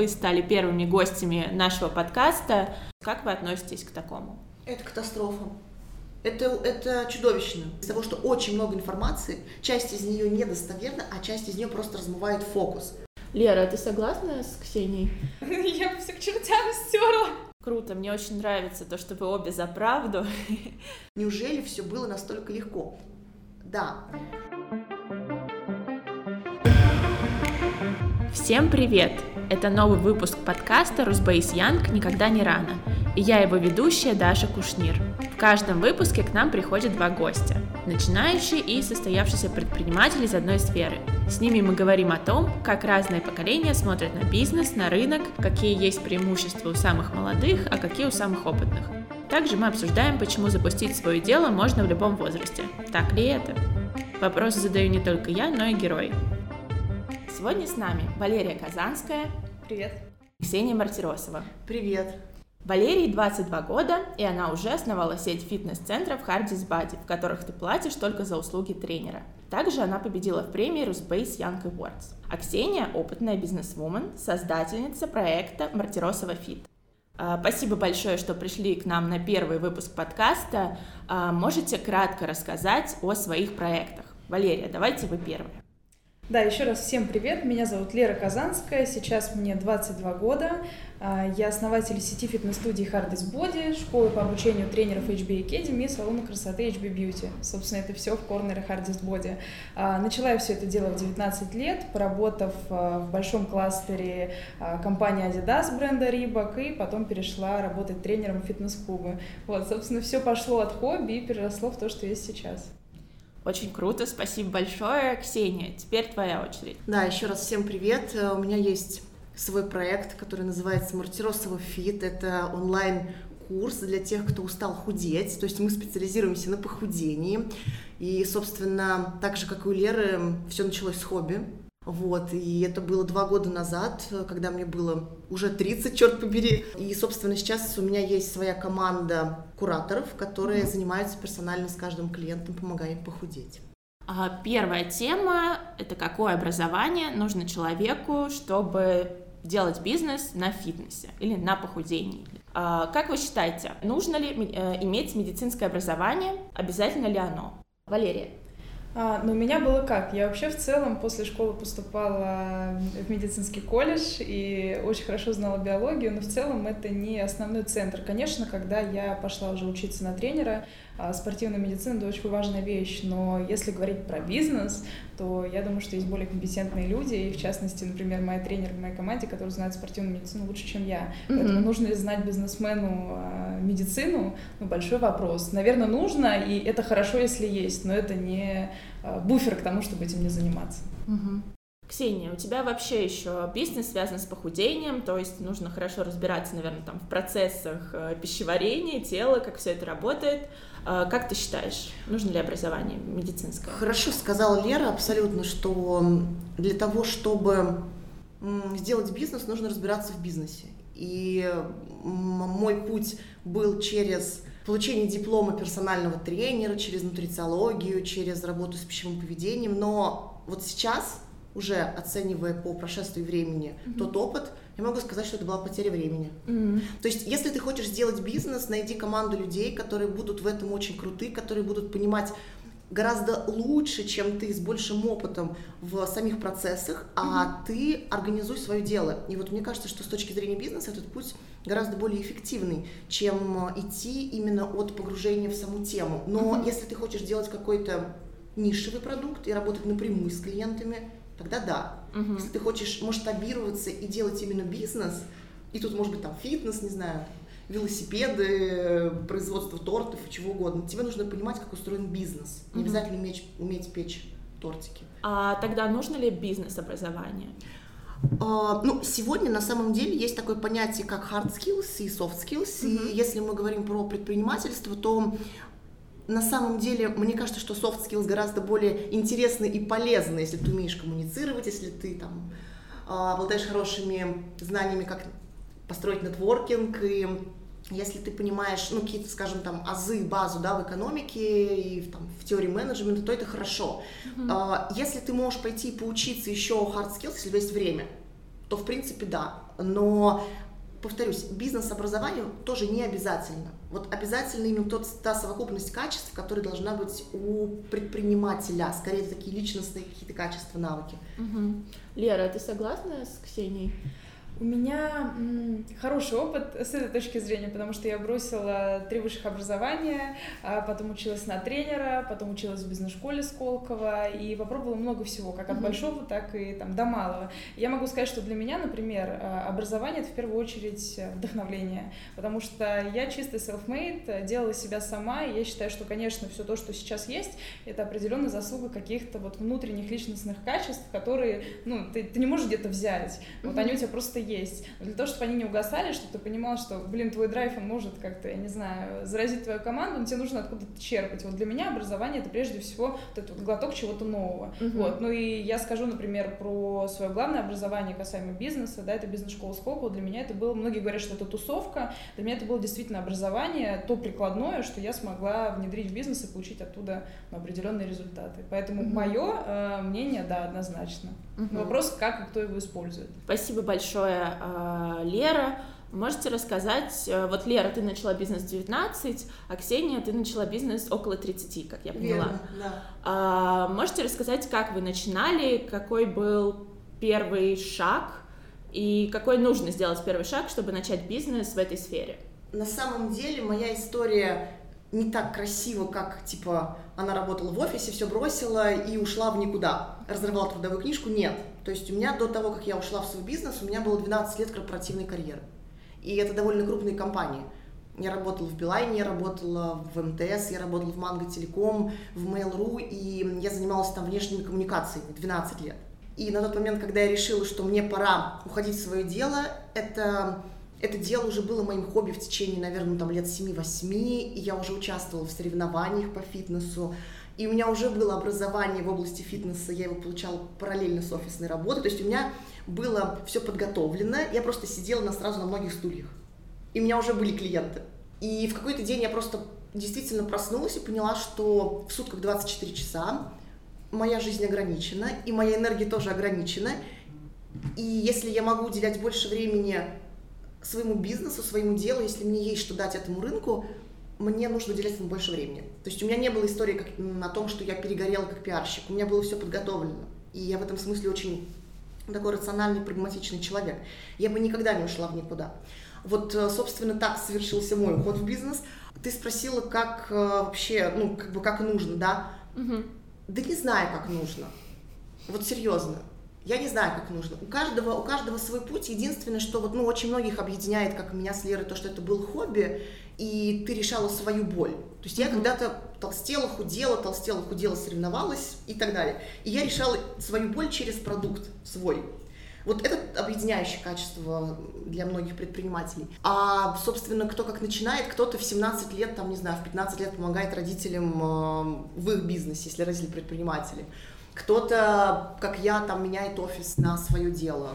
Вы стали первыми гостями нашего подкаста. Как вы относитесь к такому? Это катастрофа. Это, это чудовищно. Из-за того, что очень много информации, часть из нее недостоверна, а часть из нее просто размывает фокус. Лера, ты согласна с Ксенией? Я бы все к чертям стерла. Круто, мне очень нравится то, что вы обе за правду. Неужели все было настолько легко? Да. Всем привет! Это новый выпуск подкаста «Русбейс Янг. Никогда не рано». И я его ведущая Даша Кушнир. В каждом выпуске к нам приходят два гостя – начинающие и состоявшиеся предприниматели из одной сферы. С ними мы говорим о том, как разные поколения смотрят на бизнес, на рынок, какие есть преимущества у самых молодых, а какие у самых опытных. Также мы обсуждаем, почему запустить свое дело можно в любом возрасте. Так ли это? Вопросы задаю не только я, но и герой. Сегодня с нами Валерия Казанская. Привет. Ксения Мартиросова. Привет. Валерии 22 года, и она уже основала сеть фитнес-центров Hardys Body, в которых ты платишь только за услуги тренера. Также она победила в премии Rusbase Young Awards. А Ксения – опытная бизнесвумен, создательница проекта Мартиросова Фит. А, спасибо большое, что пришли к нам на первый выпуск подкаста. А, можете кратко рассказать о своих проектах? Валерия, давайте вы первые. Да, еще раз всем привет. Меня зовут Лера Казанская. Сейчас мне 22 года. А, я основатель сети фитнес-студии Hardest Body, школы по обучению тренеров HB Academy и салона красоты HB Beauty. Собственно, это все в корнере Hardest Body. А, начала я все это дело в 19 лет, поработав а, в большом кластере компании Adidas бренда Reebok, и потом перешла работать тренером фитнес-клубы. Вот, собственно, все пошло от хобби и переросло в то, что есть сейчас. Очень круто, спасибо большое. Ксения, теперь твоя очередь. Да, еще раз всем привет. Э, у меня есть свой проект, который называется Мартиросова Фит. Это онлайн курс для тех, кто устал худеть. То есть мы специализируемся на похудении. И, собственно, так же, как и у Леры, все началось с хобби. Вот, и это было два года назад, когда мне было уже 30, черт побери. И, собственно, сейчас у меня есть своя команда кураторов, которые mm-hmm. занимаются персонально с каждым клиентом, помогая им похудеть. А первая тема — это какое образование нужно человеку, чтобы делать бизнес на фитнесе или на похудении. А, как вы считаете, нужно ли э, иметь медицинское образование, обязательно ли оно? Валерия. А, ну, у меня было как? Я вообще в целом после школы поступала в медицинский колледж и очень хорошо знала биологию, но в целом это не основной центр. Конечно, когда я пошла уже учиться на тренера, а, спортивная медицина — это очень важная вещь, но если говорить про бизнес, то я думаю, что есть более компетентные люди, и в частности, например, моя тренер в моей команде, который знает спортивную медицину лучше, чем я. Mm-hmm. Поэтому нужно ли знать бизнесмену а, медицину? Ну, большой вопрос. Наверное, нужно, и это хорошо, если есть, но это не а, буфер к тому, чтобы этим не заниматься. Mm-hmm. Ксения, у тебя вообще еще бизнес связан с похудением, то есть нужно хорошо разбираться, наверное, там в процессах э, пищеварения, тела, как все это работает. А, как ты считаешь, нужно ли образование медицинское? Хорошо сказала Лера абсолютно, что для того, чтобы сделать бизнес, нужно разбираться в бизнесе. И мой путь был через получение диплома персонального тренера, через нутрициологию, через работу с пищевым поведением. Но вот сейчас, уже оценивая по прошествии времени mm-hmm. тот опыт, я могу сказать, что это была потеря времени. Mm-hmm. То есть, если ты хочешь сделать бизнес, найди команду людей, которые будут в этом очень круты, которые будут понимать гораздо лучше, чем ты, с большим опытом в самих процессах, а mm-hmm. ты организуй свое дело. И вот мне кажется, что с точки зрения бизнеса этот путь гораздо более эффективный, чем идти именно от погружения в саму тему. Но mm-hmm. если ты хочешь делать какой-то нишевый продукт и работать напрямую с клиентами, тогда да. Угу. Если ты хочешь масштабироваться и делать именно бизнес, и тут может быть там фитнес, не знаю, велосипеды, производство тортов и чего угодно, тебе нужно понимать, как устроен бизнес. Не угу. обязательно уметь, уметь печь тортики. А тогда нужно ли бизнес-образование? Uh, ну, сегодня на самом деле есть такое понятие, как hard skills и soft skills. Mm-hmm. И если мы говорим про предпринимательство, то на самом деле, мне кажется, что soft skills гораздо более интересны и полезны, если ты умеешь коммуницировать, если ты там а, обладаешь хорошими знаниями, как построить нетворкинг, и если ты понимаешь, ну, какие-то, скажем, там, азы, базу, да, в экономике и там, в теории менеджмента, то это хорошо. Mm-hmm. Если ты можешь пойти и поучиться еще hard skills, если есть время, то, в принципе, да. Но повторюсь, бизнес-образование тоже не обязательно. Вот обязательно именно тот, та совокупность качеств, которая должна быть у предпринимателя, скорее такие личностные какие-то качества, навыки. Угу. Лера, ты согласна с Ксенией? У меня хороший опыт с этой точки зрения, потому что я бросила три высших образования, а потом училась на тренера, потом училась в бизнес-школе Сколково и попробовала много всего, как от mm-hmm. большого, так и там до малого. Я могу сказать, что для меня, например, а, образование — это в первую очередь вдохновление, потому что я чисто self-made, делала себя сама, и я считаю, что, конечно, все то, что сейчас есть, это определенная заслуга каких-то вот внутренних личностных качеств, которые, ну, ты, ты не можешь где-то взять, вот mm-hmm. они у тебя просто есть. Для того, чтобы они не угасали, чтобы ты понимал, что, блин, твой драйв, он может как-то, я не знаю, заразить твою команду, но тебе нужно откуда-то черпать. Вот для меня образование — это прежде всего вот этот вот глоток чего-то нового. Uh-huh. Вот. Ну и я скажу, например, про свое главное образование касаемо бизнеса, да, это бизнес-школа Сколково. Для меня это было, многие говорят, что это тусовка, для меня это было действительно образование, то прикладное, что я смогла внедрить в бизнес и получить оттуда ну, определенные результаты. Поэтому uh-huh. мое э, мнение, да, однозначно. Uh-huh. Вопрос, как и кто его использует. Спасибо большое э, Лера. Можете рассказать, э, вот Лера, ты начала бизнес в 19, а Ксения, ты начала бизнес около 30, как я поняла. Верно, да. А, можете рассказать, как вы начинали, какой был первый шаг и какой нужно сделать первый шаг, чтобы начать бизнес в этой сфере? На самом деле моя история не так красиво, как, типа, она работала в офисе, все бросила и ушла в никуда, разрывала трудовую книжку, нет. То есть у меня до того, как я ушла в свой бизнес, у меня было 12 лет корпоративной карьеры. И это довольно крупные компании. Я работала в Билайне, я работала в МТС, я работала в Манго Телеком, в Mail.ru, и я занималась там внешними коммуникациями 12 лет. И на тот момент, когда я решила, что мне пора уходить в свое дело, это это дело уже было моим хобби в течение, наверное, там лет 7-8, и я уже участвовала в соревнованиях по фитнесу, и у меня уже было образование в области фитнеса, я его получала параллельно с офисной работой, то есть у меня было все подготовлено, я просто сидела на, сразу на многих стульях, и у меня уже были клиенты. И в какой-то день я просто действительно проснулась и поняла, что в сутках 24 часа моя жизнь ограничена, и моя энергия тоже ограничена, и если я могу уделять больше времени своему бизнесу, своему делу, если мне есть что дать этому рынку, мне нужно уделять ему больше времени. То есть у меня не было истории как, на том, что я перегорела как пиарщик. У меня было все подготовлено. И я в этом смысле очень такой рациональный, прагматичный человек. Я бы никогда не ушла в никуда. Вот, э, собственно, так совершился мой уход в бизнес. Ты спросила, как э, вообще, ну, как бы, как нужно, да? Угу. Да не знаю, как нужно. Вот серьезно. Я не знаю, как нужно. У каждого, у каждого свой путь. Единственное, что вот, ну, очень многих объединяет, как меня с Лерой, то, что это был хобби, и ты решала свою боль. То есть я mm-hmm. когда-то толстела, худела, толстела, худела, соревновалась и так далее. И я решала свою боль через продукт свой. Вот это объединяющее качество для многих предпринимателей. А, собственно, кто как начинает, кто-то в 17 лет, там, не знаю, в 15 лет помогает родителям э, в их бизнесе, если родители предприниматели. Кто-то, как я, там меняет офис на свое дело.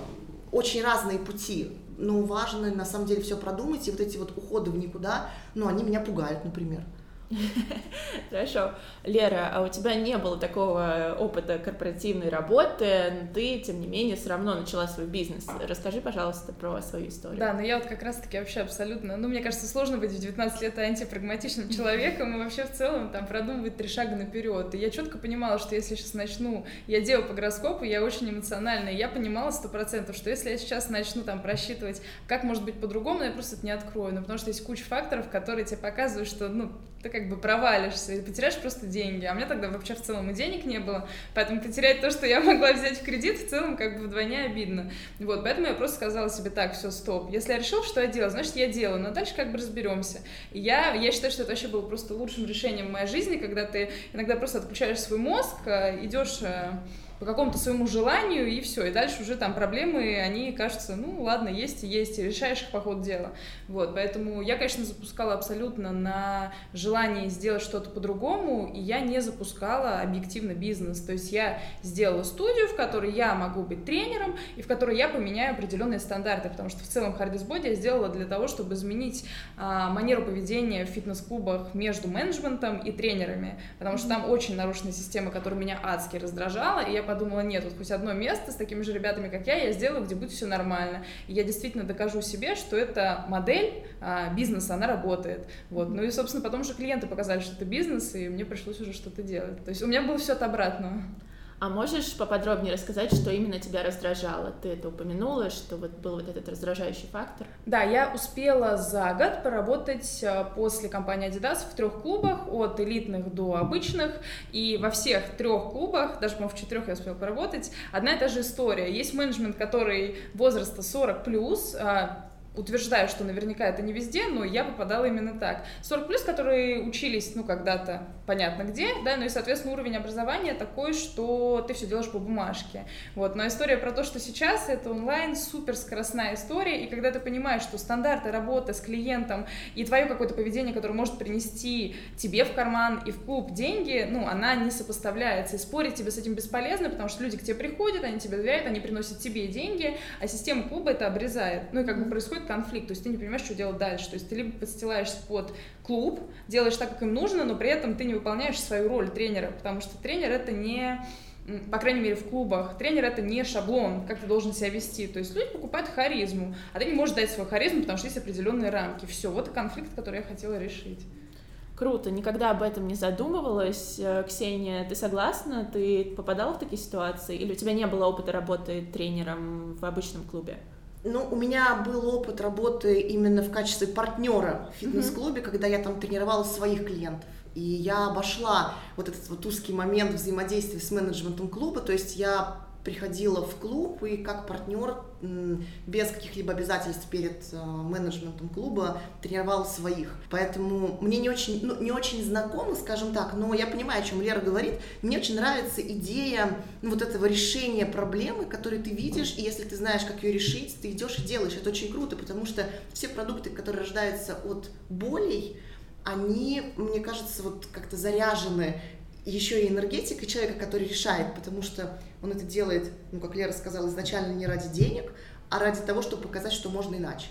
Очень разные пути. Но важно, на самом деле, все продумать. И вот эти вот уходы в никуда, ну, они меня пугают, например. Хорошо. Лера, а у тебя не было такого опыта корпоративной работы, но ты, тем не менее, все равно начала свой бизнес. Расскажи, пожалуйста, про свою историю. Да, но я вот как раз-таки вообще абсолютно... Ну, мне кажется, сложно быть в 19 лет антипрагматичным человеком и вообще в целом там продумывать три шага наперед. И я четко понимала, что если сейчас начну... Я делаю по гороскопу, я очень эмоциональная. Я понимала сто процентов, что если я сейчас начну там просчитывать, как может быть по-другому, я просто это не открою. Ну, потому что есть куча факторов, которые тебе показывают, что, ну, ты как бы провалишься и потеряешь просто деньги. А у меня тогда вообще в целом и денег не было, поэтому потерять то, что я могла взять в кредит, в целом как бы вдвойне обидно. Вот, поэтому я просто сказала себе, так, все, стоп. Если я решил, что я делаю, значит, я делаю, но дальше как бы разберемся. И я, я считаю, что это вообще было просто лучшим решением в моей жизни, когда ты иногда просто отключаешь свой мозг, э, идешь э, по какому-то своему желанию, и все. И дальше уже там проблемы, они кажутся, ну ладно, есть и есть, и решаешь их по ходу дела. Вот, поэтому я, конечно, запускала абсолютно на желание сделать что-то по-другому, и я не запускала объективно бизнес. То есть я сделала студию, в которой я могу быть тренером, и в которой я поменяю определенные стандарты, потому что в целом Hardest я сделала для того, чтобы изменить а, манеру поведения в фитнес-клубах между менеджментом и тренерами, потому что там очень нарушенная система, которая меня адски раздражала, и я подумала, нет, вот хоть одно место с такими же ребятами, как я, я сделаю, где будет все нормально. И я действительно докажу себе, что эта модель а, бизнеса, она работает. Вот. Ну и, собственно, потом уже клиенты показали, что это бизнес, и мне пришлось уже что-то делать. То есть у меня было все от обратного. А можешь поподробнее рассказать, что именно тебя раздражало? Ты это упомянула, что вот был вот этот раздражающий фактор. Да, я успела за год поработать э, после компании Adidas в трех клубах, от элитных до обычных, и во всех трех клубах, даже, по-моему, в четырех я успела поработать, одна и та же история. Есть менеджмент, который возраста 40 плюс, а, утверждаю, что наверняка это не везде, но я попадала именно так. 40 плюс, которые учились, ну, когда-то, понятно где, да, ну и, соответственно, уровень образования такой, что ты все делаешь по бумажке. Вот, но история про то, что сейчас это онлайн, супер скоростная история, и когда ты понимаешь, что стандарты работы с клиентом и твое какое-то поведение, которое может принести тебе в карман и в клуб деньги, ну, она не сопоставляется, и спорить тебе с этим бесполезно, потому что люди к тебе приходят, они тебе доверяют, они приносят тебе деньги, а система клуба это обрезает. Ну, и как бы происходит конфликт, то есть ты не понимаешь, что делать дальше. То есть ты либо подстилаешься под клуб, делаешь так, как им нужно, но при этом ты не выполняешь свою роль тренера, потому что тренер это не по крайней мере, в клубах, тренер это не шаблон, как ты должен себя вести. То есть люди покупают харизму, а ты не можешь дать свою харизму, потому что есть определенные рамки. Все, вот и конфликт, который я хотела решить. Круто, никогда об этом не задумывалась. Э, Ксения, ты согласна? Ты попадала в такие ситуации? Или у тебя не было опыта работы тренером в обычном клубе? Ну, у меня был опыт работы именно в качестве партнера в фитнес-клубе, mm-hmm. когда я там тренировала своих клиентов. И я обошла вот этот вот узкий момент взаимодействия с менеджментом клуба, то есть я приходила в клуб и как партнер без каких-либо обязательств перед э, менеджментом клуба тренировала своих. Поэтому мне не очень, ну, не очень знакомо, скажем так, но я понимаю, о чем Лера говорит. Мне очень нравится идея ну, вот этого решения проблемы, которую ты видишь, и если ты знаешь, как ее решить, ты идешь и делаешь. Это очень круто, потому что все продукты, которые рождаются от болей, они, мне кажется, вот как-то заряжены еще и энергетикой человека, который решает, потому что он это делает, ну, как Лера сказала, изначально не ради денег, а ради того, чтобы показать, что можно иначе.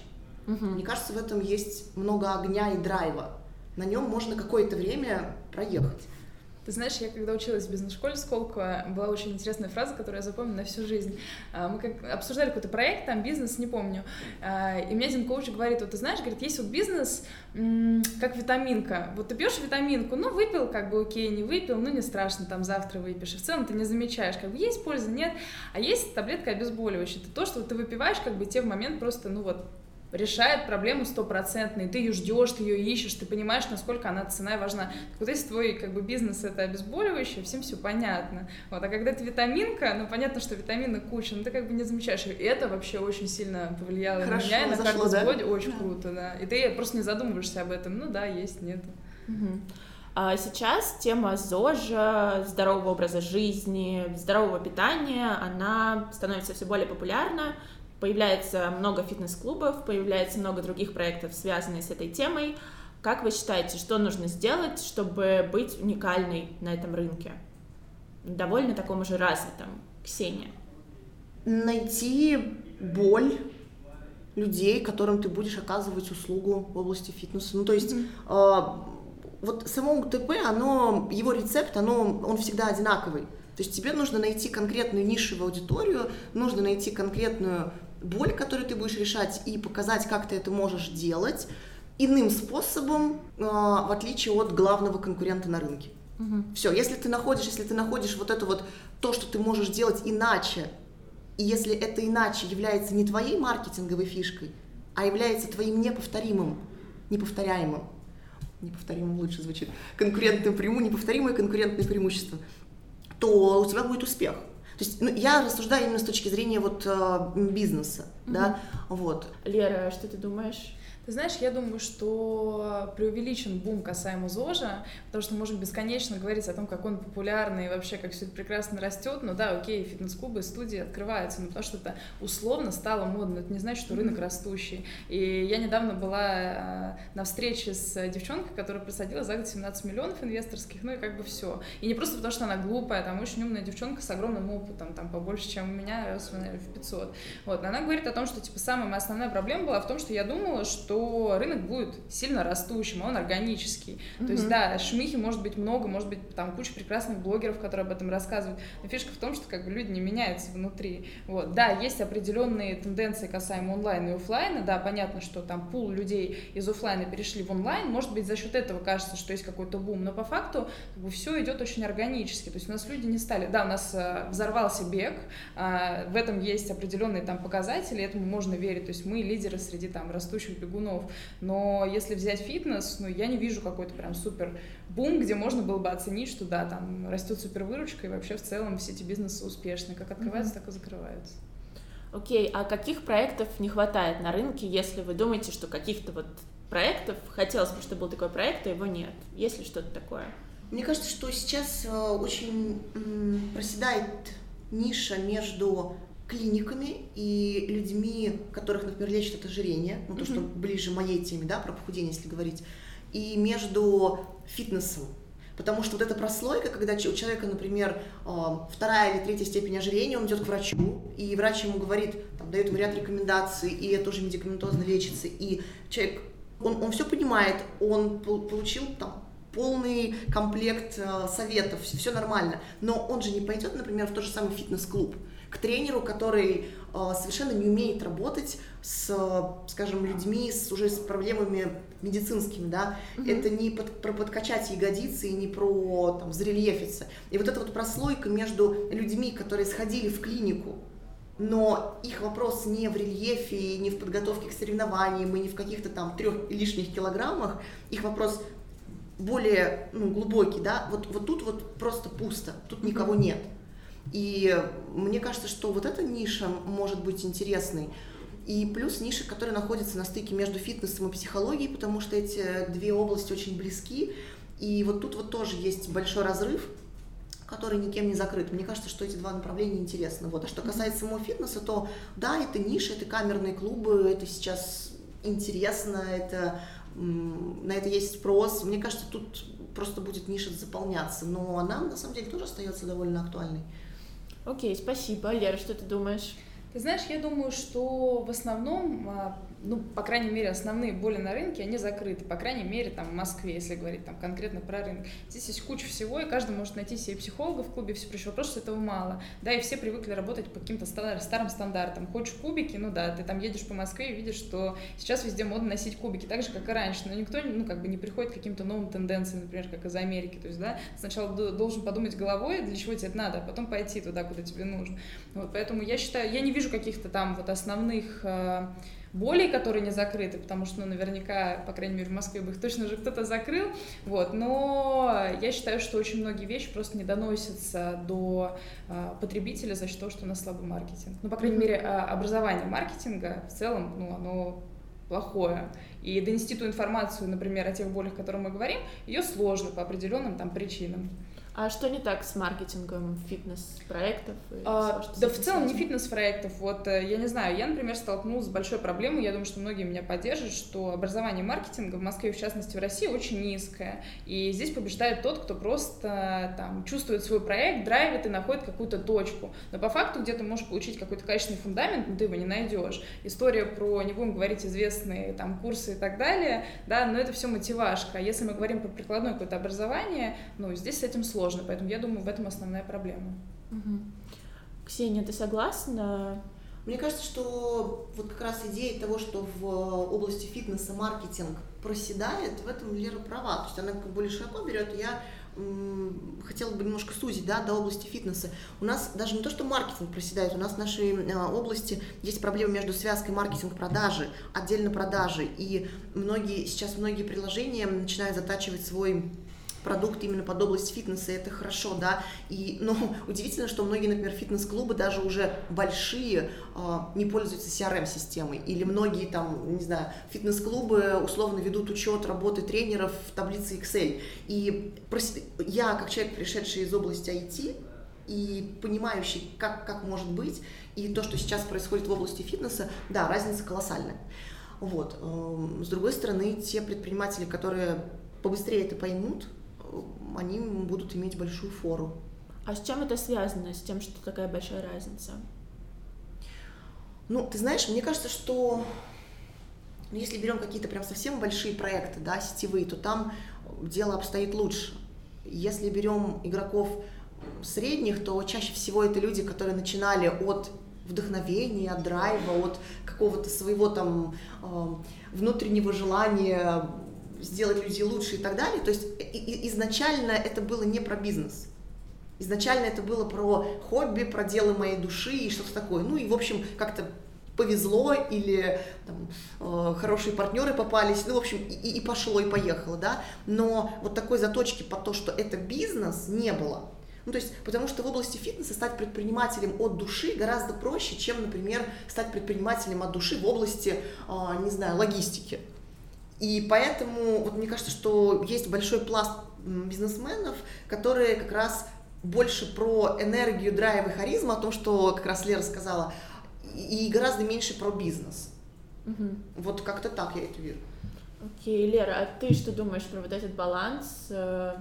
Угу. Мне кажется, в этом есть много огня и драйва. На нем можно какое-то время проехать. Ты знаешь, я когда училась в бизнес-школе Сколково, была очень интересная фраза, которую я запомнила на всю жизнь. А, мы как обсуждали какой-то проект, там бизнес, не помню, а, и мне один коуч говорит, вот ты знаешь, говорит, есть вот бизнес как витаминка. Вот ты пьешь витаминку, ну выпил, как бы окей, не выпил, ну не страшно, там завтра выпьешь. И в целом ты не замечаешь, как бы есть польза, нет. А есть таблетка обезболивающая. Это то, что ты выпиваешь, как бы тебе в момент просто, ну вот, решает проблему стопроцентной, ты ее ждешь, ты ее ищешь, ты понимаешь, насколько она цена важна. Так вот если твой как бы бизнес это обезболивающее, всем все понятно. Вот, а когда это витаминка, ну понятно, что витамины куча, но ты как бы не замечаешь. И это вообще очень сильно повлияло Хорошо, на меня и на каждом да? очень да. круто, да. И ты просто не задумываешься об этом. Ну да, есть, нет. Угу. А сейчас тема ЗОЖа, здорового образа жизни, здорового питания, она становится все более популярна появляется много фитнес-клубов, появляется много других проектов, связанных с этой темой. Как вы считаете, что нужно сделать, чтобы быть уникальной на этом рынке? Довольно таком уже развитом. Ксения. Найти боль людей, которым ты будешь оказывать услугу в области фитнеса. Ну, то есть mm-hmm. э, вот само УТП, оно, его рецепт, оно, он всегда одинаковый. То есть тебе нужно найти конкретную нишевую аудиторию, нужно найти конкретную боль, которую ты будешь решать, и показать, как ты это можешь делать иным способом, э, в отличие от главного конкурента на рынке. Угу. Все, если ты находишь, если ты находишь вот это вот то, что ты можешь делать иначе, и если это иначе является не твоей маркетинговой фишкой, а является твоим неповторимым, неповторяемым, неповторимым лучше звучит, конкурентным преимуществом, неповторимое конкурентное преимущество, то у тебя будет успех. То есть ну, я рассуждаю именно с точки зрения вот э, бизнеса, mm-hmm. да, вот. Лера, что ты думаешь? Ты знаешь, я думаю, что преувеличен бум касаемо ЗОЖа, потому что можем бесконечно говорить о том, как он популярный и вообще, как все это прекрасно растет. Но да, окей, фитнес-клубы, студии открываются, но потому что это условно стало модно. Это не значит, что рынок растущий. И я недавно была э, на встрече с девчонкой, которая просадила за год 17 миллионов инвесторских, ну и как бы все. И не просто потому, что она глупая, там очень умная девчонка с огромным опытом, там побольше, чем у меня, раз, наверное, в 500. Вот. Но она говорит о том, что типа самая моя основная проблема была в том, что я думала, что что рынок будет сильно растущим, а он органический. Mm-hmm. То есть, да, шмихи может быть много, может быть там куча прекрасных блогеров, которые об этом рассказывают, но фишка в том, что как бы люди не меняются внутри. Вот, да, есть определенные тенденции касаемо онлайна и офлайна, да, понятно, что там пул людей из офлайна перешли в онлайн, может быть, за счет этого кажется, что есть какой-то бум, но по факту как бы, все идет очень органически, то есть у нас люди не стали, да, у нас э, взорвался бег, э, в этом есть определенные там показатели, этому можно верить, то есть мы лидеры среди там растущих бегунов, но если взять фитнес, ну, я не вижу какой-то прям супер бум, где можно было бы оценить, что да, там растет супер выручка, и вообще в целом все эти бизнесы успешны, как открываются, mm-hmm. так и закрываются. Окей, okay, а каких проектов не хватает на рынке, если вы думаете, что каких-то вот проектов, хотелось бы, чтобы был такой проект, а его нет? Есть ли что-то такое? Мне кажется, что сейчас э, очень проседает ниша между клиниками и людьми, которых, например, лечат от ожирения, ну, то, mm-hmm. что ближе моей теме, да, про похудение, если говорить, и между фитнесом. Потому что вот эта прослойка, когда у человека, например, а, вторая или третья степень ожирения, он идет к врачу, и врач ему говорит, там, дает ему ряд рекомендаций, и это уже медикаментозно лечится, и человек, он, он все понимает, он получил там полный комплект э, советов, все нормально, но он же не пойдет, например, в тот же самый фитнес-клуб, к тренеру, который э, совершенно не умеет работать с, скажем, людьми с уже с проблемами медицинскими, да, mm-hmm. это не под, про подкачать ягодицы и не про там зарельефиться. И вот эта вот прослойка между людьми, которые сходили в клинику, но их вопрос не в рельефе, не в подготовке к соревнованиям и не в каких-то там трех лишних килограммах, их вопрос более ну, глубокий, да, вот, вот тут вот просто пусто, тут никого нет. И мне кажется, что вот эта ниша может быть интересной. И плюс ниша, которая находится на стыке между фитнесом и психологией, потому что эти две области очень близки. И вот тут вот тоже есть большой разрыв, который никем не закрыт. Мне кажется, что эти два направления интересны. Вот. А что касается самого фитнеса, то да, это ниша, это камерные клубы, это сейчас интересно, это, на это есть спрос. Мне кажется, тут просто будет ниша заполняться. Но она на самом деле тоже остается довольно актуальной. Окей, спасибо. Лера, что ты думаешь? Ты знаешь, я думаю, что в основном а, ну, по крайней мере, основные боли на рынке, они закрыты, по крайней мере, там, в Москве, если говорить там конкретно про рынок. Здесь есть куча всего, и каждый может найти себе психолога в клубе, все прочее. Вопрос, что этого мало. Да, и все привыкли работать по каким-то старым стандартам. Хочешь кубики, ну да, ты там едешь по Москве и видишь, что сейчас везде модно носить кубики, так же, как и раньше, но никто, ну, как бы не приходит к каким-то новым тенденциям, например, как из Америки. То есть, да, сначала должен подумать головой, для чего тебе это надо, а потом пойти туда, куда тебе нужно. Вот, поэтому я считаю, я не вижу каких-то там вот основных болей, которые не закрыты, потому что, ну, наверняка, по крайней мере, в Москве бы их точно уже кто-то закрыл, вот, но я считаю, что очень многие вещи просто не доносятся до а, потребителя за счет того, что у нас слабый маркетинг. Ну, по крайней мере, а, образование маркетинга в целом, ну, оно плохое. И донести ту информацию, например, о тех болях, о которых мы говорим, ее сложно по определенным там причинам. А что не так с маркетингом фитнес-проектов? А, да в целом не фитнес-проектов. Вот э, я не знаю, я, например, столкнулась с большой проблемой, я думаю, что многие меня поддержат, что образование маркетинга в Москве, в частности в России, очень низкое. И здесь побеждает тот, кто просто там чувствует свой проект, драйвит и находит какую-то точку. Но по факту где ты можешь получить какой-то качественный фундамент, но ты его не найдешь. История про, не будем говорить, известные там курсы и так далее, да, но это все мотивашка. Если мы говорим про прикладное какое-то образование, ну, здесь с этим сложно сложно, поэтому я думаю, в этом основная проблема. Угу. Ксения, ты согласна? Мне кажется, что вот как раз идея того, что в области фитнеса маркетинг проседает, в этом Лера права. То есть она как более широко берет. Я хотела бы немножко сузить да, до области фитнеса. У нас даже не то, что маркетинг проседает, у нас в нашей а, области есть проблема между связкой маркетинг-продажи, отдельно продажи. И многие, сейчас многие приложения начинают затачивать свой продукт именно под область фитнеса, это хорошо, да, и, но удивительно, что многие, например, фитнес-клубы, даже уже большие, а, не пользуются CRM-системой, или многие там, не знаю, фитнес-клубы условно ведут учет работы тренеров в таблице Excel, и я, как человек, пришедший из области IT, и понимающий, как, как может быть, и то, что сейчас происходит в области фитнеса, да, разница колоссальная. Вот. Эм, с другой стороны, те предприниматели, которые побыстрее это поймут, они будут иметь большую фору. А с чем это связано, с тем, что такая большая разница? Ну, ты знаешь, мне кажется, что Но если берем какие-то прям совсем большие проекты, да, сетевые, то там дело обстоит лучше. Если берем игроков средних, то чаще всего это люди, которые начинали от вдохновения, от драйва, от какого-то своего там э, внутреннего желания сделать людей лучше и так далее. То есть изначально это было не про бизнес. Изначально это было про хобби, про дело моей души и что-то такое. Ну и, в общем, как-то повезло или там, э, хорошие партнеры попались, ну, в общем, и, и пошло, и поехало, да, но вот такой заточки по то, что это бизнес, не было. Ну, то есть, потому что в области фитнеса стать предпринимателем от души гораздо проще, чем, например, стать предпринимателем от души в области, э, не знаю, логистики. И поэтому, вот мне кажется, что есть большой пласт бизнесменов, которые как раз больше про энергию, драйв и харизму, о том, что как раз Лера сказала, и гораздо меньше про бизнес. Угу. Вот как-то так я это вижу. Окей, Лера, а ты что думаешь про вот этот баланс э,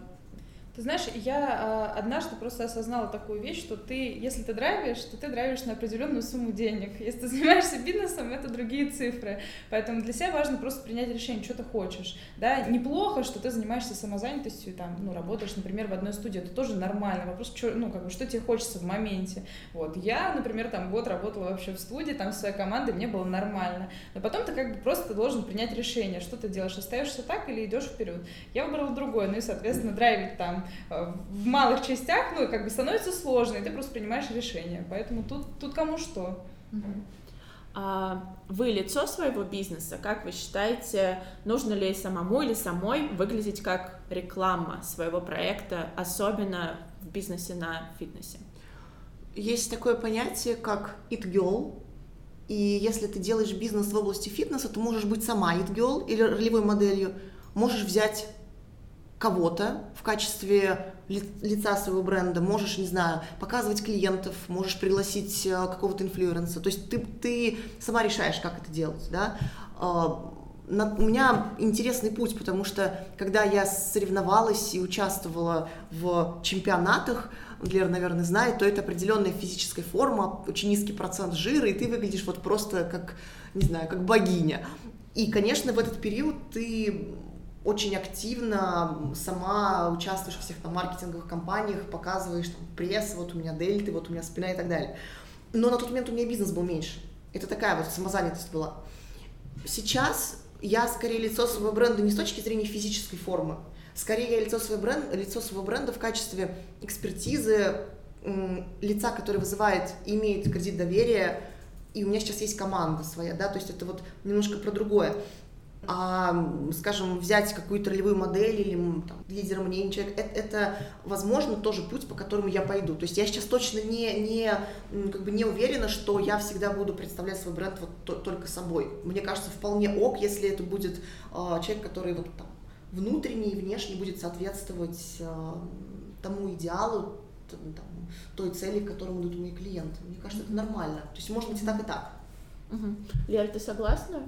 ты знаешь, я э, однажды просто осознала такую вещь, что ты, если ты драйвишь, то ты драйвишь на определенную сумму денег. Если ты занимаешься бизнесом, это другие цифры. Поэтому для себя важно просто принять решение, что ты хочешь. Да, неплохо, что ты занимаешься самозанятостью, там, ну, работаешь, например, в одной студии, это тоже нормально. Вопрос, что, ну, как бы, что тебе хочется в моменте. Вот, я, например, там год работала вообще в студии, там, своей командой, мне было нормально. Но потом ты как бы просто должен принять решение, что ты делаешь, остаешься так или идешь вперед. Я выбрала другое, ну и, соответственно, драйвить там Э, в малых частях, ну, как бы становится сложно, и ты просто принимаешь решение. Поэтому тут, тут кому что. А вы лицо своего бизнеса, как вы считаете, нужно ли самому или самой выглядеть как реклама своего проекта, особенно в бизнесе на фитнесе? Есть такое понятие, как it girl, и если ты делаешь бизнес в области фитнеса, то можешь быть сама it girl или ролевой моделью, можешь взять кого-то в качестве лица своего бренда, можешь, не знаю, показывать клиентов, можешь пригласить э, какого-то инфлюенса. То есть ты, ты сама решаешь, как это делать, да. А, у меня интересный путь, потому что когда я соревновалась и участвовала в чемпионатах, Лера, наверное, знает, то это определенная физическая форма, очень низкий процент жира, и ты выглядишь вот просто как, не знаю, как богиня. И, конечно, в этот период ты очень активно сама участвуешь в всех там маркетинговых компаниях, показываешь там пресс, вот у меня дельты, вот у меня спина и так далее. Но на тот момент у меня бизнес был меньше. Это такая вот самозанятость была. Сейчас я скорее лицо своего бренда не с точки зрения физической формы, скорее я лицо своего бренда, лицо своего бренда в качестве экспертизы, лица, которое вызывает и имеет кредит доверия, и у меня сейчас есть команда своя, да, то есть это вот немножко про другое а, скажем, взять какую-то ролевую модель или там, лидера мнения человека, это, это, возможно, тоже путь, по которому я пойду. То есть я сейчас точно не, не, как бы не уверена, что я всегда буду представлять свой бренд вот то, только собой. Мне кажется, вполне ок, если это будет э, человек, который вот там внутренне и внешне будет соответствовать э, тому идеалу, там, той цели, к которому идут мои клиенты. Мне кажется, это нормально. То есть может быть и так, и так. Угу. Лера, ты согласна?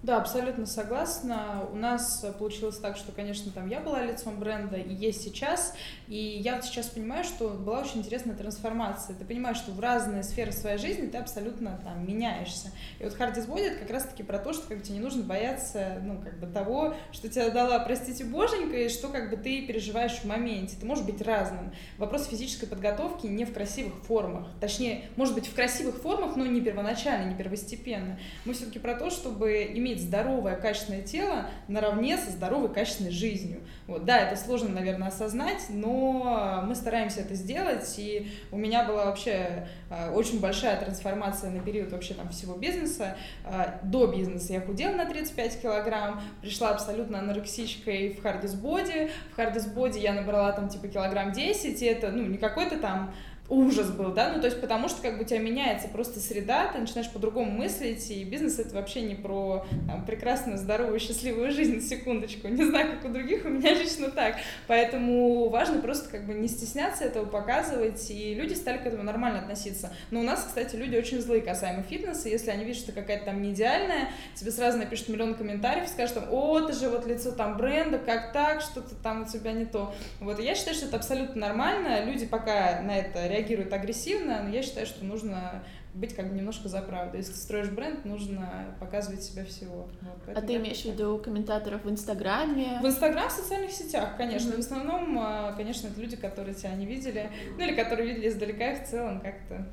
Да, абсолютно согласна. У нас получилось так, что, конечно, там я была лицом бренда и есть сейчас. И я вот сейчас понимаю, что была очень интересная трансформация. Ты понимаешь, что в разные сферы своей жизни ты абсолютно там меняешься. И вот Body это как раз-таки про то, что как бы, тебе не нужно бояться, ну, как бы того, что тебя дала, простите, боженька, и что как бы ты переживаешь в моменте. Ты можешь быть разным. Вопрос физической подготовки не в красивых формах. Точнее, может быть, в красивых формах, но не первоначально, не первостепенно. Мы все-таки про то, чтобы иметь иметь здоровое, качественное тело наравне со здоровой, качественной жизнью. Вот, да, это сложно, наверное, осознать, но мы стараемся это сделать, и у меня была вообще э, очень большая трансформация на период вообще там всего бизнеса. Э, до бизнеса я худела на 35 килограмм, пришла абсолютно анорексичкой в Body. В Body я набрала там типа килограмм 10, и это, ну, не какой-то там ужас был, да, ну то есть потому что как бы у тебя меняется просто среда, ты начинаешь по-другому мыслить, и бизнес это вообще не про там, прекрасную, здоровую, счастливую жизнь, секундочку, не знаю, как у других, у меня лично так, поэтому важно просто как бы не стесняться этого показывать, и люди стали к этому нормально относиться, но у нас, кстати, люди очень злые касаемо фитнеса, если они видят, что какая-то там не идеальная, тебе сразу напишут миллион комментариев, скажут там, о, ты же вот лицо там бренда, как так, что-то там у тебя не то, вот, я считаю, что это абсолютно нормально, люди пока на это реагируют, реагируют агрессивно, но я считаю, что нужно быть как бы немножко за правду. Если ты строишь бренд, нужно показывать себя всего. Вот, а ты имеешь в виду комментаторов в Инстаграме? В Инстаграм, в социальных сетях, конечно. Mm-hmm. В основном, а, конечно, это люди, которые тебя не видели, ну или которые видели издалека, и в целом как-то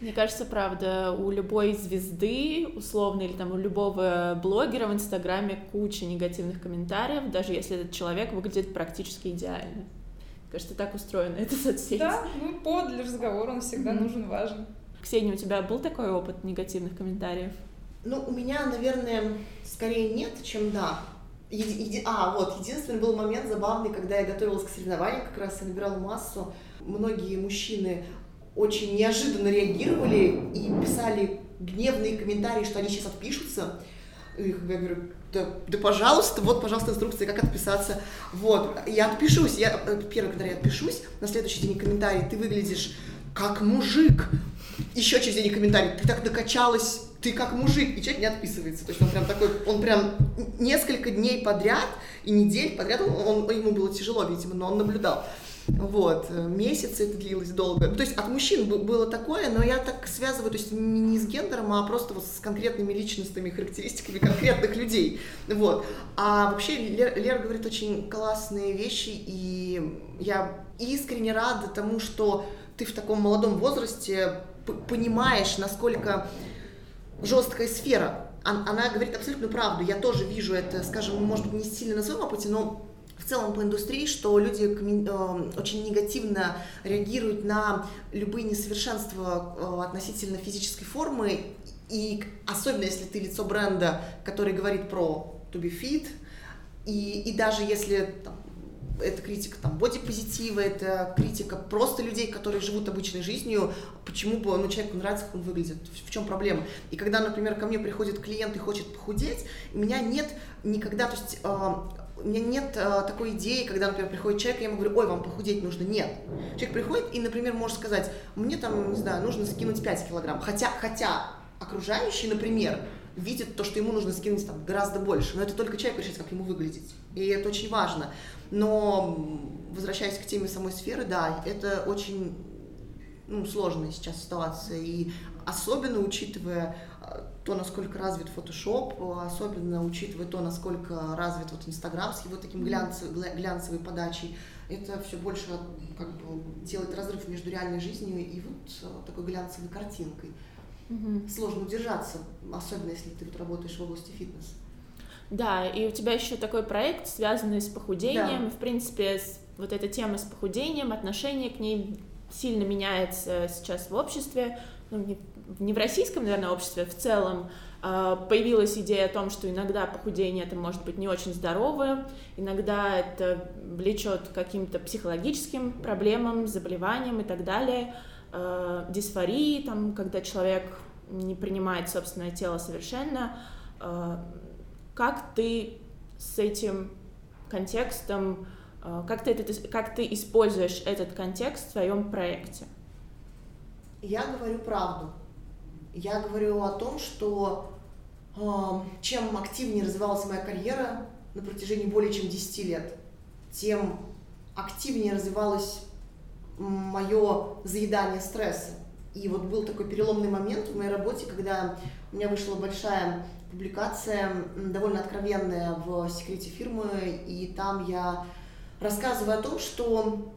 мне кажется, правда, у любой звезды, условно, или там у любого блогера в Инстаграме куча негативных комментариев, даже если этот человек выглядит практически идеально. Кажется, так устроена эта соцсеть. Да, ну повод для разговора, он всегда mm-hmm. нужен, важен. Ксения, у тебя был такой опыт негативных комментариев? Ну, у меня, наверное, скорее нет, чем да. Еди, еди, а, вот, единственный был момент забавный, когда я готовилась к соревнованиям, как раз я набирала массу. Многие мужчины очень неожиданно реагировали и писали гневные комментарии, что они сейчас отпишутся. И я говорю, да, да пожалуйста, вот, пожалуйста, инструкция, как отписаться. Вот, я отпишусь, я, э, первый, когда я отпишусь, на следующий день комментарий, ты выглядишь как мужик. Еще через день комментарий, ты так докачалась, ты как мужик, и человек не отписывается. То есть он прям такой, он прям несколько дней подряд и недель подряд, он, он, ему было тяжело, видимо, но он наблюдал. Вот, месяцы это длилось долго. То есть от мужчин было такое, но я так связываю, то есть не с гендером, а просто вот с конкретными личностными характеристиками конкретных людей. Вот. А вообще Лера, Лера говорит очень классные вещи, и я искренне рада тому, что ты в таком молодом возрасте понимаешь, насколько жесткая сфера. Она говорит абсолютно правду. Я тоже вижу это, скажем, может быть, не сильно на своем опыте, но в целом по индустрии, что люди э, очень негативно реагируют на любые несовершенства э, относительно физической формы, и особенно если ты лицо бренда, который говорит про to be fit, и, и даже если там, это критика там бодипозитива, это критика просто людей, которые живут обычной жизнью, почему бы ну, человеку нравится, как он выглядит, в, чем проблема. И когда, например, ко мне приходит клиент и хочет похудеть, у меня нет никогда, то есть э, у меня нет э, такой идеи, когда, например, приходит человек, и я ему говорю, ой, вам похудеть нужно. Нет. Человек приходит и, например, может сказать, мне там, не знаю, нужно скинуть 5 килограмм. Хотя, хотя окружающий, например, видит то, что ему нужно скинуть там гораздо больше. Но это только человек решит, как ему выглядеть. И это очень важно. Но, возвращаясь к теме самой сферы, да, это очень ну, сложная сейчас ситуация. И особенно учитывая то, насколько развит Photoshop, особенно учитывая то, насколько развит вот Инстаграм с его таким глянцевой, глянцевой подачей, это все больше как бы делает разрыв между реальной жизнью и вот э, такой глянцевой картинкой. Угу. Сложно удержаться, особенно если ты вот работаешь в области фитнеса. Да, и у тебя еще такой проект, связанный с похудением. Да. В принципе, с, вот эта тема с похудением, отношение к ней сильно меняется сейчас в обществе. Ну, не не в российском, наверное, обществе, в целом а, появилась идея о том, что иногда похудение это может быть не очень здоровое, иногда это влечет к каким-то психологическим проблемам, заболеваниям и так далее, а, дисфории, там, когда человек не принимает собственное тело совершенно. А, как ты с этим контекстом, как ты, это, как ты используешь этот контекст в своем проекте? Я говорю правду. Я говорю о том, что э, чем активнее развивалась моя карьера на протяжении более чем 10 лет, тем активнее развивалось мое заедание стресса. И вот был такой переломный момент в моей работе, когда у меня вышла большая публикация, довольно откровенная в секрете фирмы, и там я рассказываю о том, что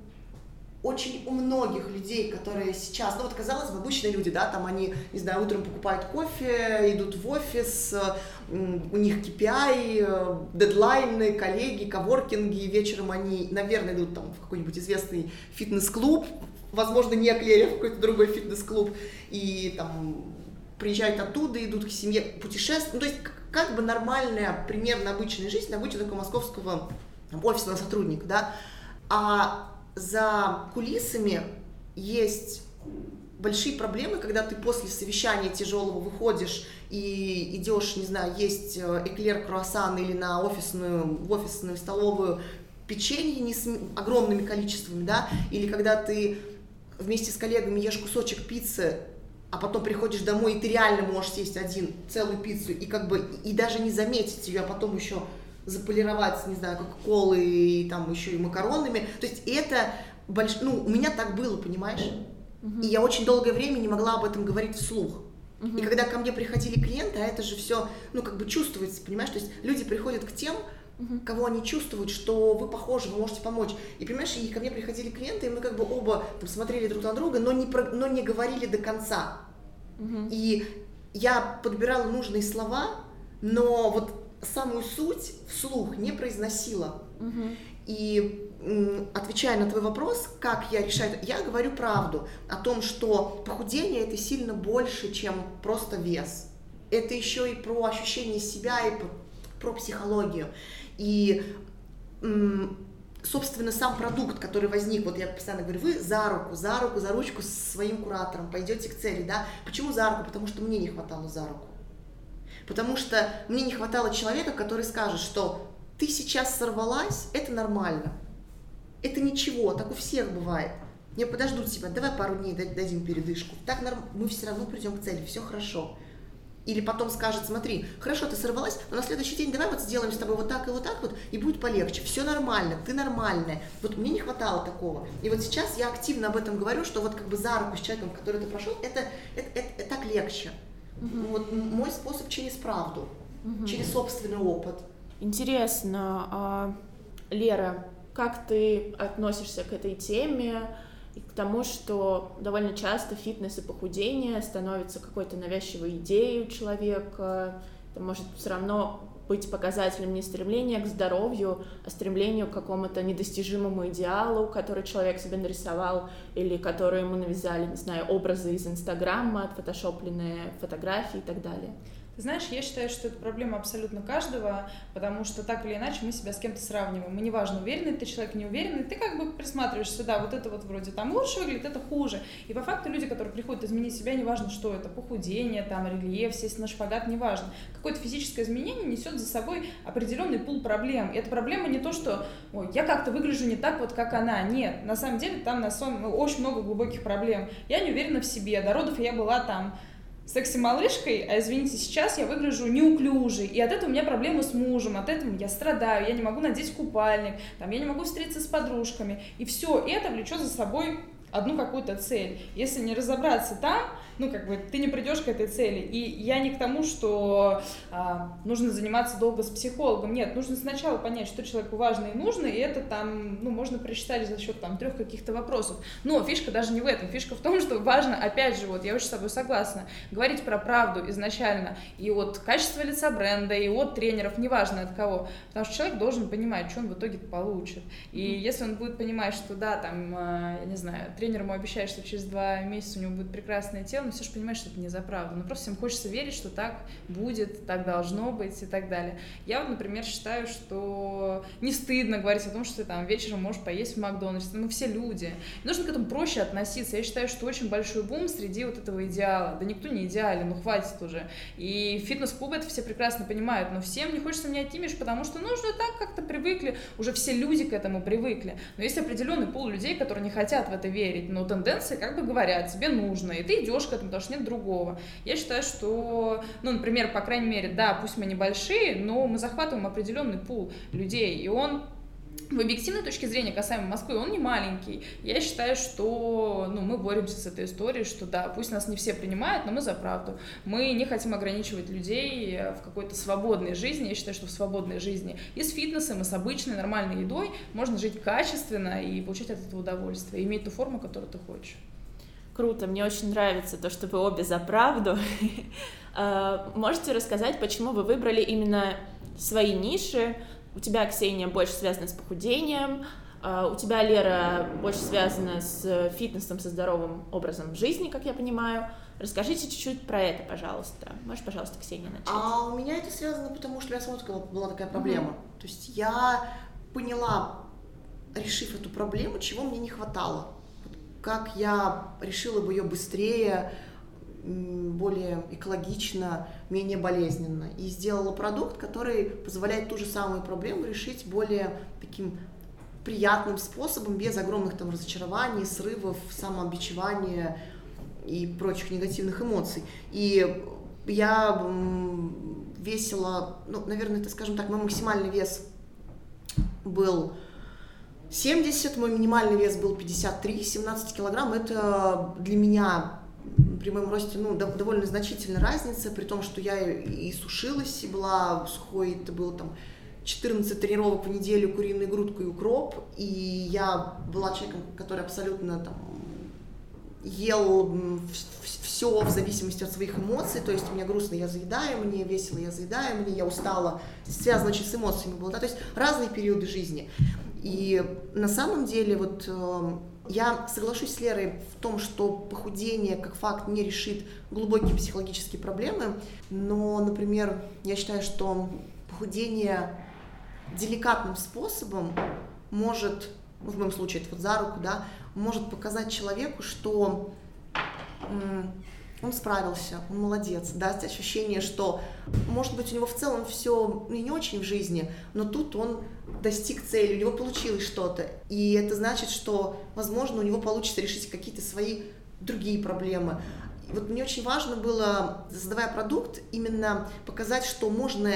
очень у многих людей, которые сейчас, ну вот казалось бы, обычные люди, да, там они, не знаю, утром покупают кофе, идут в офис, у них KPI, дедлайны, коллеги, коворкинги, вечером они, наверное, идут там в какой-нибудь известный фитнес-клуб, возможно, не Эклерия, в какой-то другой фитнес-клуб, и там приезжают оттуда, идут к семье, путешествуют, ну, то есть как бы нормальная, примерно обычная жизнь обычного московского там, офисного сотрудника, да, а за кулисами есть большие проблемы, когда ты после совещания тяжелого выходишь и идешь, не знаю, есть э, эклер, круассан или на офисную, в офисную столовую печенье не с огромными количествами, да, или когда ты вместе с коллегами ешь кусочек пиццы, а потом приходишь домой, и ты реально можешь съесть один, целую пиццу, и как бы, и даже не заметить ее, а потом еще заполировать, не знаю, кока-колы и там еще и макаронами. То есть это больш... ну, у меня так было, понимаешь? Uh-huh. И я очень долгое время не могла об этом говорить вслух. Uh-huh. И когда ко мне приходили клиенты, а это же все, ну, как бы чувствуется, понимаешь? То есть люди приходят к тем, uh-huh. кого они чувствуют, что вы похожи, вы можете помочь. И понимаешь, и ко мне приходили клиенты, и мы как бы оба там, смотрели друг на друга, но не, про... но не говорили до конца. Uh-huh. И я подбирала нужные слова, но вот самую суть вслух не произносила. Uh-huh. И отвечая на твой вопрос, как я решаю, я говорю правду о том, что похудение это сильно больше, чем просто вес. Это еще и про ощущение себя, и про, про психологию. И, собственно, сам продукт, который возник, вот я постоянно говорю, вы за руку, за руку, за ручку с своим куратором пойдете к цели, да? Почему за руку? Потому что мне не хватало за руку. Потому что мне не хватало человека, который скажет, что ты сейчас сорвалась, это нормально. Это ничего, так у всех бывает. Не подождут тебя, давай пару дней дадим передышку. Так норм... мы все равно придем к цели, все хорошо. Или потом скажет, смотри, хорошо, ты сорвалась, но на следующий день давай вот сделаем с тобой вот так и вот так вот, и будет полегче. Все нормально, ты нормальная. Вот мне не хватало такого. И вот сейчас я активно об этом говорю, что вот как бы за руку с человеком, который ты прошел, это, это, это, это так легче. Угу. Вот мой способ через правду, угу. через собственный опыт. Интересно, а, Лера, как ты относишься к этой теме и к тому, что довольно часто фитнес и похудение становятся какой-то навязчивой идеей у человека, это может все равно быть показателем не стремления к здоровью, а стремлению к какому-то недостижимому идеалу, который человек себе нарисовал, или который ему навязали, не знаю, образы из Инстаграма, отфотошопленные фотографии и так далее. Знаешь, я считаю, что это проблема абсолютно каждого, потому что так или иначе мы себя с кем-то сравниваем. Мы неважно, уверенный ты человек, неуверенный, ты как бы присматриваешься, да, вот это вот вроде там лучше выглядит, это хуже. И по факту люди, которые приходят изменить себя, неважно, что это, похудение, там, рельеф, сесть на шпагат, неважно. Какое-то физическое изменение несет за собой определенный пул проблем. И эта проблема не то, что ой, я как-то выгляжу не так вот, как она. Нет, на самом деле там на сон ну, очень много глубоких проблем. Я не уверена в себе. До родов я была там секси-малышкой, а извините, сейчас я выгляжу неуклюжей, и от этого у меня проблемы с мужем, от этого я страдаю, я не могу надеть купальник, там, я не могу встретиться с подружками, и все это влечет за собой одну какую-то цель. Если не разобраться там, ну, как бы, ты не придешь к этой цели. И я не к тому, что а, нужно заниматься долго с психологом. Нет, нужно сначала понять, что человеку важно и нужно, и это там, ну, можно прочитать за счет там трех каких-то вопросов. Но фишка даже не в этом. Фишка в том, что важно, опять же, вот, я очень с тобой согласна, говорить про правду изначально и от качества лица бренда, и от тренеров, неважно от кого. Потому что человек должен понимать, что он в итоге получит. И если он будет понимать, что да, там, а, я не знаю, тренер ему обещает, что через два месяца у него будет прекрасное тело, но все же понимаешь, что это не за правду. Но просто всем хочется верить, что так будет, так должно быть и так далее. Я вот, например, считаю, что не стыдно говорить о том, что ты там вечером можешь поесть в Макдональдсе. Мы все люди. Нужно к этому проще относиться. Я считаю, что очень большой бум среди вот этого идеала. Да никто не идеален, ну хватит уже. И фитнес-клубы это все прекрасно понимают, но всем не хочется менять имидж, потому что нужно так как-то привыкли, уже все люди к этому привыкли. Но есть определенный пол людей, которые не хотят в это верить, но тенденции как бы говорят, тебе нужно, и ты идешь к этому, потому что нет другого. Я считаю, что, ну, например, по крайней мере, да, пусть мы небольшие, но мы захватываем определенный пул людей, и он в объективной точке зрения касаемо Москвы, он не маленький. Я считаю, что ну, мы боремся с этой историей, что да, пусть нас не все принимают, но мы за правду. Мы не хотим ограничивать людей в какой-то свободной жизни. Я считаю, что в свободной жизни и с фитнесом, и с обычной нормальной едой можно жить качественно и получать от этого удовольствие, иметь ту форму, которую ты хочешь. Круто, мне очень нравится то, что вы обе за правду. А, можете рассказать, почему вы выбрали именно свои ниши? У тебя, Ксения, больше связано с похудением, а, у тебя, Лера, больше связана с фитнесом, со здоровым образом жизни, как я понимаю. Расскажите чуть-чуть про это, пожалуйста. Можешь, пожалуйста, Ксения, начать? А у меня это связано, потому что у меня самой была такая проблема. Mm-hmm. То есть я поняла, решив эту проблему, чего мне не хватало как я решила бы ее быстрее, более экологично, менее болезненно. И сделала продукт, который позволяет ту же самую проблему решить более таким приятным способом, без огромных там разочарований, срывов, самообичевания и прочих негативных эмоций. И я весила, ну, наверное, это, скажем так, мой максимальный вес был 70, мой минимальный вес был 53, 17 килограмм. Это для меня при моем росте ну, довольно значительная разница, при том, что я и сушилась, и была сухой, это было там 14 тренировок в неделю, куриную грудку и укроп, и я была человеком, который абсолютно там ел все в зависимости от своих эмоций, то есть мне грустно, я заедаю, мне весело, я заедаю, мне я устала, связано очень с эмоциями было, да, то есть разные периоды жизни. И на самом деле вот э, я соглашусь с Лерой в том, что похудение как факт не решит глубокие психологические проблемы, но, например, я считаю, что похудение деликатным способом может, ну, в моем случае это вот за руку, да, может показать человеку, что он справился, он молодец, даст ощущение, что, может быть, у него в целом все не очень в жизни, но тут он достиг цели, у него получилось что-то. И это значит, что, возможно, у него получится решить какие-то свои другие проблемы. И вот мне очень важно было, создавая продукт, именно показать, что можно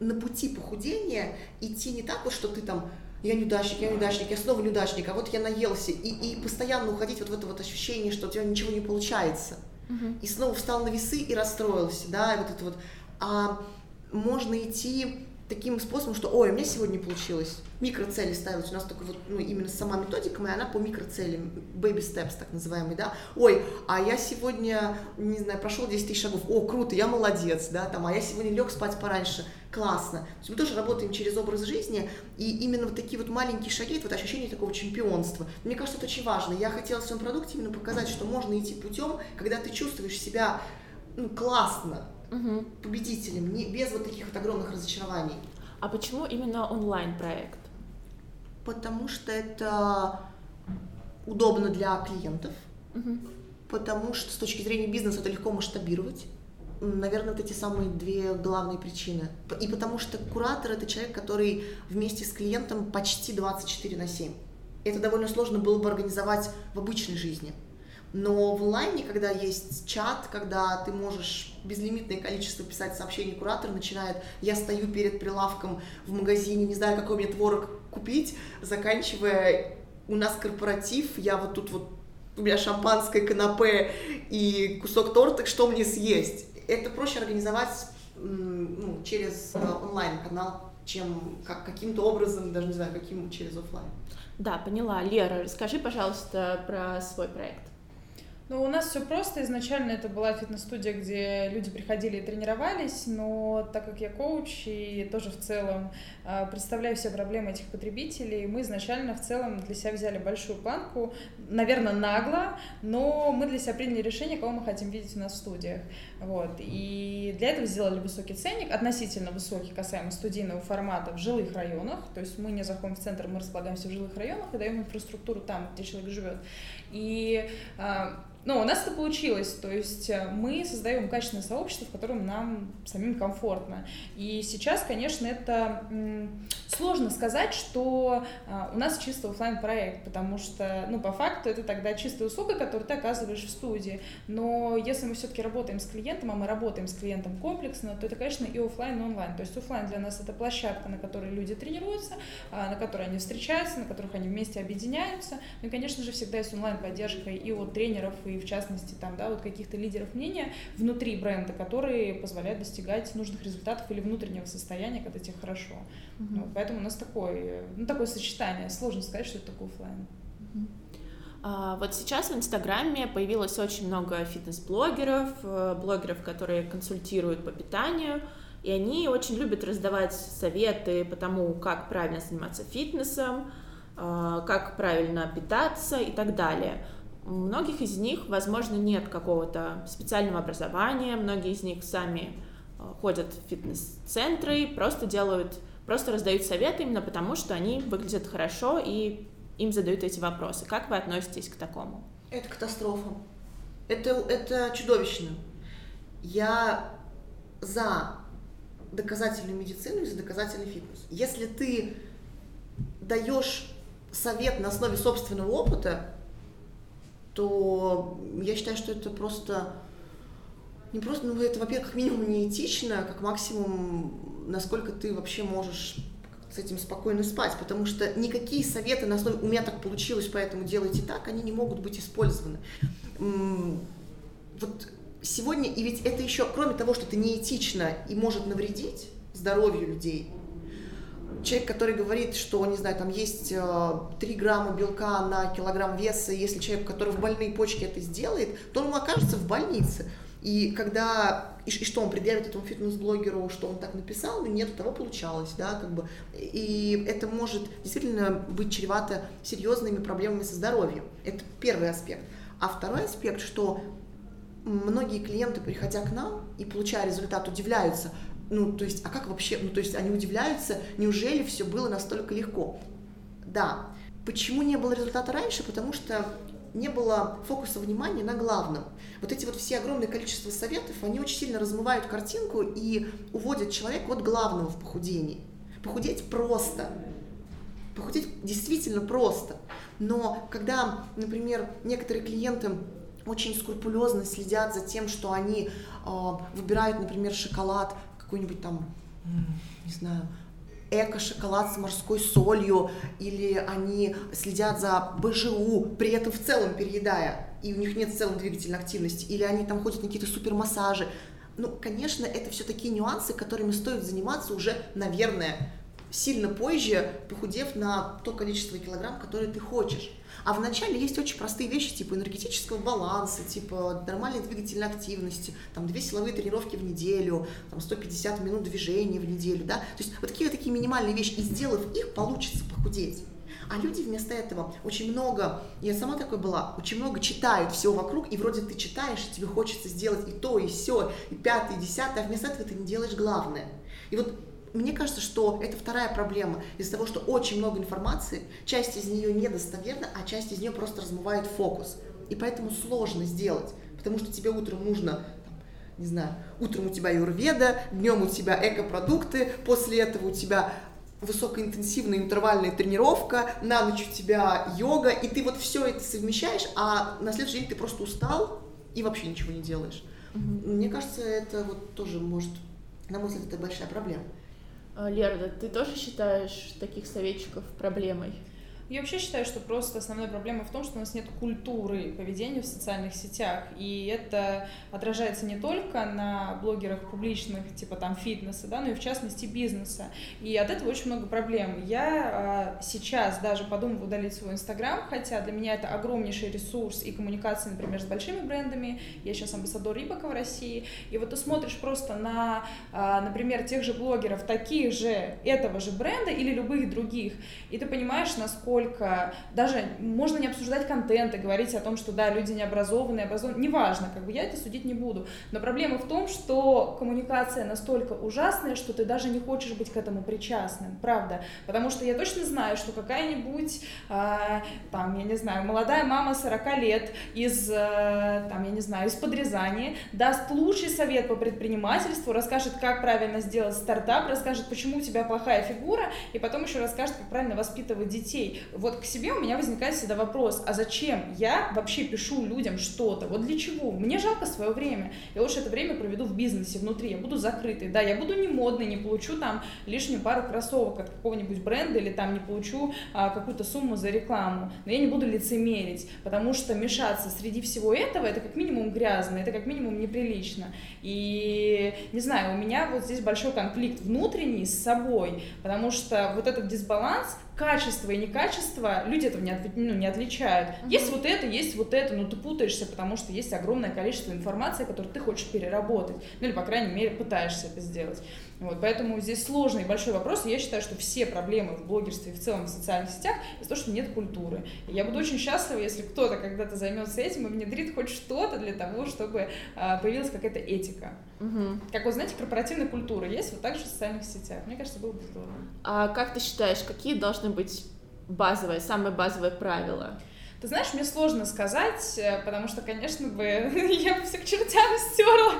на пути похудения идти не так вот, что ты там я неудачник, я неудачник, я снова неудачник, а вот я наелся, и, и постоянно уходить вот в это вот ощущение, что у тебя ничего не получается. Uh-huh. И снова встал на весы и расстроился, да, и вот это вот. А можно идти таким способом, что, ой, у меня сегодня получилось. Микроцели ставилась. У нас такой вот, ну, именно сама методика моя, она по микроцелям, baby steps, так называемый, да. Ой, а я сегодня, не знаю, прошел 10 тысяч шагов. О, круто, я молодец, да, там, а я сегодня лег спать пораньше. Классно. То есть мы тоже работаем через образ жизни, и именно вот такие вот маленькие шаги, это вот ощущение такого чемпионства. Мне кажется, это очень важно. Я хотела в своем продукте именно показать, что можно идти путем, когда ты чувствуешь себя ну, классно, угу. победителем, не, без вот таких вот огромных разочарований. А почему именно онлайн-проект? Потому что это удобно для клиентов, угу. потому что с точки зрения бизнеса это легко масштабировать. Наверное, вот эти самые две главные причины. И потому что куратор это человек, который вместе с клиентом почти 24 на 7. Это довольно сложно было бы организовать в обычной жизни. Но в онлайне, когда есть чат, когда ты можешь безлимитное количество писать сообщений, куратор начинает, я стою перед прилавком в магазине, не знаю, какой мне творог купить, заканчивая, у нас корпоратив, я вот тут вот, у меня шампанское, канапе и кусок торта, что мне съесть? Это проще организовать ну, через э, онлайн-канал, чем как, каким-то образом, даже не знаю, каким через офлайн. Да, поняла. Лера, расскажи, пожалуйста, про свой проект. Ну, у нас все просто. Изначально это была фитнес-студия, где люди приходили и тренировались, но так как я коуч и тоже в целом э, представляю все проблемы этих потребителей, мы изначально в целом для себя взяли большую планку, наверное, нагло, но мы для себя приняли решение, кого мы хотим видеть у нас в студиях. Вот. И для этого сделали высокий ценник, относительно высокий, касаемо студийного формата в жилых районах. То есть мы не заходим в центр, мы располагаемся в жилых районах и даем инфраструктуру там, где человек живет. И э, но у нас это получилось, то есть э, мы создаем качественное сообщество, в котором нам самим комфортно. И сейчас, конечно, это сложно сказать, что э, у нас чисто офлайн проект, потому что, ну, по факту это тогда чистая услуга, которую ты оказываешь в студии. Но если мы все-таки работаем с клиентом, а мы работаем с клиентом комплексно, то это, конечно, и офлайн, и онлайн. То есть офлайн для нас это площадка, на которой люди тренируются, а, на которой они встречаются, на которых они вместе объединяются. Ну и, конечно же, всегда есть онлайн поддержка и от тренеров, и в частности, там, да, вот каких-то лидеров мнения внутри бренда, которые позволяют достигать нужных результатов или внутреннего состояния, когда тебе хорошо. Mm-hmm. Вот, поэтому у нас такое, ну, такое сочетание. Сложно сказать, что это такое офлайн. А, вот сейчас в Инстаграме появилось очень много фитнес-блогеров, э, блогеров, которые консультируют по питанию, и они очень любят раздавать советы по тому, как правильно заниматься фитнесом, а, как правильно питаться и так далее. У многих из них, возможно, нет какого-то специального образования, многие из них сами э, ходят в фитнес-центры, просто делают, просто раздают советы именно потому, что они выглядят хорошо и им задают эти вопросы. Как вы относитесь к такому? Это катастрофа. Это, это чудовищно. Я за доказательную медицину и за доказательный фитнес. Если ты даешь совет на основе собственного опыта, то я считаю, что это просто не просто, ну это, во-первых, как минимум неэтично, как максимум, насколько ты вообще можешь с этим спокойно спать, потому что никакие советы на основе «у меня так получилось, поэтому делайте так», они не могут быть использованы. Вот сегодня, и ведь это еще, кроме того, что это неэтично и может навредить здоровью людей, человек, который говорит, что, не знаю, там есть 3 э, грамма белка на килограмм веса, если человек, который в больные почки это сделает, то он окажется в больнице. И когда и, и что он предъявит этому фитнес-блогеру, что он так написал, и нет, у того получалось, да, как бы. И это может действительно быть чревато серьезными проблемами со здоровьем. Это первый аспект. А второй аспект, что многие клиенты, приходя к нам и получая результат, удивляются, ну, то есть, а как вообще, ну, то есть они удивляются, неужели все было настолько легко? Да. Почему не было результата раньше? Потому что не было фокуса внимания на главном. Вот эти вот все огромное количество советов, они очень сильно размывают картинку и уводят человека от главного в похудении. Похудеть просто. Похудеть действительно просто. Но когда, например, некоторые клиенты очень скрупулезно следят за тем, что они э, выбирают, например, шоколад какой-нибудь там, не знаю, эко-шоколад с морской солью, или они следят за БЖУ, при этом в целом переедая, и у них нет в целом двигательной активности, или они там ходят на какие-то супермассажи. Ну, конечно, это все такие нюансы, которыми стоит заниматься уже, наверное, сильно позже, похудев на то количество килограмм, которое ты хочешь. А вначале есть очень простые вещи, типа энергетического баланса, типа нормальной двигательной активности, там две силовые тренировки в неделю, там 150 минут движения в неделю, да. То есть вот такие вот такие минимальные вещи, и сделав их, получится похудеть. А люди вместо этого очень много, я сама такой была, очень много читают всего вокруг, и вроде ты читаешь, и тебе хочется сделать и то, и все, и пятое, и десятое, а вместо этого ты не делаешь главное. И вот мне кажется, что это вторая проблема. Из-за того, что очень много информации, часть из нее недостоверна, а часть из нее просто размывает фокус. И поэтому сложно сделать, потому что тебе утром нужно не знаю, утром у тебя юрведа, днем у тебя экопродукты, после этого у тебя высокоинтенсивная интервальная тренировка, на ночь у тебя йога, и ты вот все это совмещаешь, а на следующий день ты просто устал и вообще ничего не делаешь. Mm-hmm. Мне кажется, это вот тоже может, на мой взгляд, это большая проблема. Лера, ты тоже считаешь таких советчиков проблемой? Я вообще считаю, что просто основная проблема в том, что у нас нет культуры поведения в социальных сетях, и это отражается не только на блогерах публичных, типа там фитнеса, да, но и в частности бизнеса. И от этого очень много проблем. Я а, сейчас даже подумываю удалить свой Инстаграм, хотя для меня это огромнейший ресурс и коммуникации, например, с большими брендами. Я сейчас амбассадор Рибака в России. И вот ты смотришь просто на, а, например, тех же блогеров, таких же, этого же бренда или любых других, и ты понимаешь, насколько насколько даже можно не обсуждать контент и говорить о том, что да, люди не образованные, образованные, неважно, как бы я это судить не буду. Но проблема в том, что коммуникация настолько ужасная, что ты даже не хочешь быть к этому причастным, правда. Потому что я точно знаю, что какая-нибудь, э, там, я не знаю, молодая мама 40 лет из, э, там, я не знаю, из-под Рязани даст лучший совет по предпринимательству, расскажет, как правильно сделать стартап, расскажет, почему у тебя плохая фигура, и потом еще расскажет, как правильно воспитывать детей вот к себе у меня возникает всегда вопрос, а зачем я вообще пишу людям что-то? Вот для чего? Мне жалко свое время. Я лучше это время проведу в бизнесе внутри, я буду закрытой. Да, я буду не модной, не получу там лишнюю пару кроссовок от какого-нибудь бренда или там не получу а, какую-то сумму за рекламу. Но я не буду лицемерить, потому что мешаться среди всего этого, это как минимум грязно, это как минимум неприлично. И, не знаю, у меня вот здесь большой конфликт внутренний с собой, потому что вот этот дисбаланс, качество и некачество, люди этого не, от, ну, не отличают. Uh-huh. Есть вот это, есть вот это, но ты путаешься, потому что есть огромное количество информации, которую ты хочешь переработать. Ну или, по крайней мере, пытаешься это сделать. Вот, поэтому здесь сложный и большой вопрос. И я считаю, что все проблемы в блогерстве и в целом в социальных сетях из-за того, что нет культуры. И я буду очень счастлива, если кто-то когда-то займется этим и внедрит хоть что-то для того, чтобы а, появилась какая-то этика. Угу. Как вы знаете, корпоративная культура есть вот так же в социальных сетях. Мне кажется, было бы здорово. А как ты считаешь, какие должны быть базовые, самые базовые правила? Ты знаешь, мне сложно сказать, э, потому что, конечно бы, я бы все к чертям стерла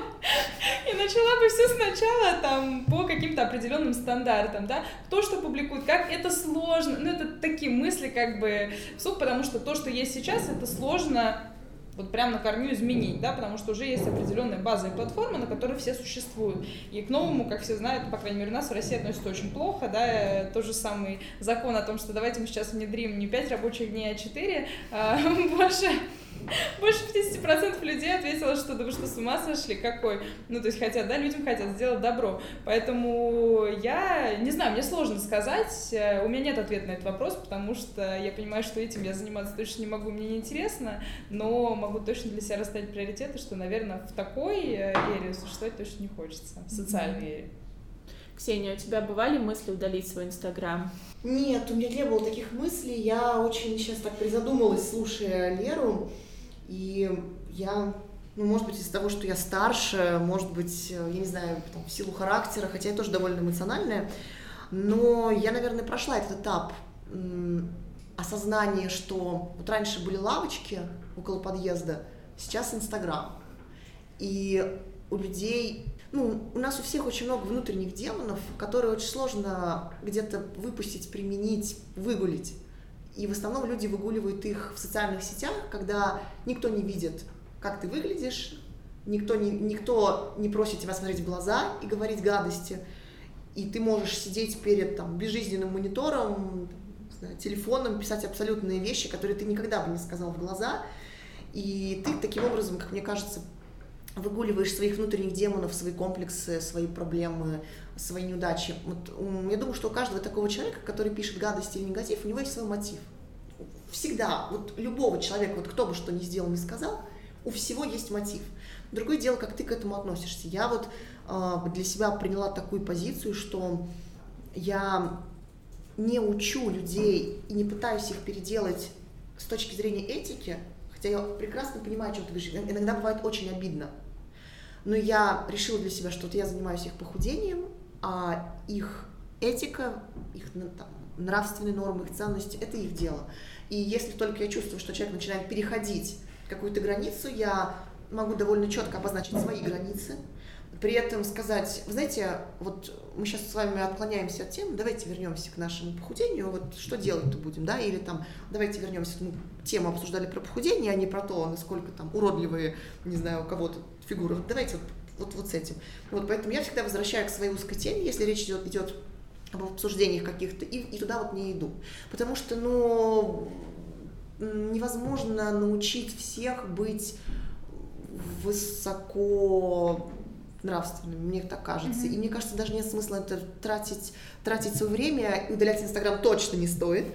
и начала бы все сначала там по каким-то определенным стандартам, да, кто что публикует, как это сложно, ну это такие мысли как бы вслух, потому что то, что есть сейчас, это сложно вот прям на корню изменить, да, потому что уже есть определенная база и платформа, на которой все существуют. И к новому, как все знают, по крайней мере, у нас в России относятся очень плохо, да, тот же самый закон о том, что давайте мы сейчас внедрим не 5 рабочих дней, а 4, а, больше больше 50% людей ответило, что да вы что, с ума сошли? Какой? Ну, то есть хотят, да, людям хотят сделать добро. Поэтому я, не знаю, мне сложно сказать, э, у меня нет ответа на этот вопрос, потому что я понимаю, что этим я заниматься точно не могу, мне неинтересно, но могу точно для себя расставить приоритеты, что, наверное, в такой э, эре существовать точно не хочется, в социальной эре. Ксения, у тебя бывали мысли удалить свой Инстаграм? Нет, у меня не было таких мыслей. Я очень сейчас так призадумалась, слушая Леру. И я, ну, может быть, из-за того, что я старше, может быть, я не знаю, там, в силу характера, хотя я тоже довольно эмоциональная, но я, наверное, прошла этот этап осознания, что вот раньше были лавочки около подъезда, сейчас Инстаграм. И у людей, ну, у нас у всех очень много внутренних демонов, которые очень сложно где-то выпустить, применить, выгулить. И в основном люди выгуливают их в социальных сетях, когда никто не видит, как ты выглядишь, никто не, никто не просит тебя смотреть в глаза и говорить гадости. И ты можешь сидеть перед там, безжизненным монитором, знаю, телефоном, писать абсолютные вещи, которые ты никогда бы не сказал в глаза. И ты таким образом, как мне кажется, выгуливаешь своих внутренних демонов, свои комплексы, свои проблемы, свои неудачи. Вот, я думаю, что у каждого такого человека, который пишет гадости или негатив, у него есть свой мотив. Всегда, вот любого человека, вот кто бы что ни сделал, ни сказал, у всего есть мотив. Другое дело, как ты к этому относишься. Я вот э, для себя приняла такую позицию, что я не учу людей и не пытаюсь их переделать с точки зрения этики, хотя я прекрасно понимаю, о чем ты говоришь. Иногда бывает очень обидно. Но я решила для себя, что вот я занимаюсь их похудением, а их этика, их там, нравственные нормы, их ценности – это их дело. И если только я чувствую, что человек начинает переходить какую-то границу, я могу довольно четко обозначить свои границы, при этом сказать, вы знаете, вот мы сейчас с вами отклоняемся от темы, давайте вернемся к нашему похудению, вот что делать-то будем, да, или там давайте вернемся, мы тему обсуждали про похудение, а не про то, насколько там уродливые, не знаю, у кого-то фигуры, вот давайте вот вот, вот с этим. Вот, поэтому я всегда возвращаю к своей узкой теме, если речь идет, идет об обсуждениях каких-то, и, и туда вот не иду. Потому что, ну, невозможно научить всех быть высоко нравственными, мне так кажется. Mm-hmm. И мне кажется, даже нет смысла это тратить, тратить свое время, удалять Инстаграм точно не стоит.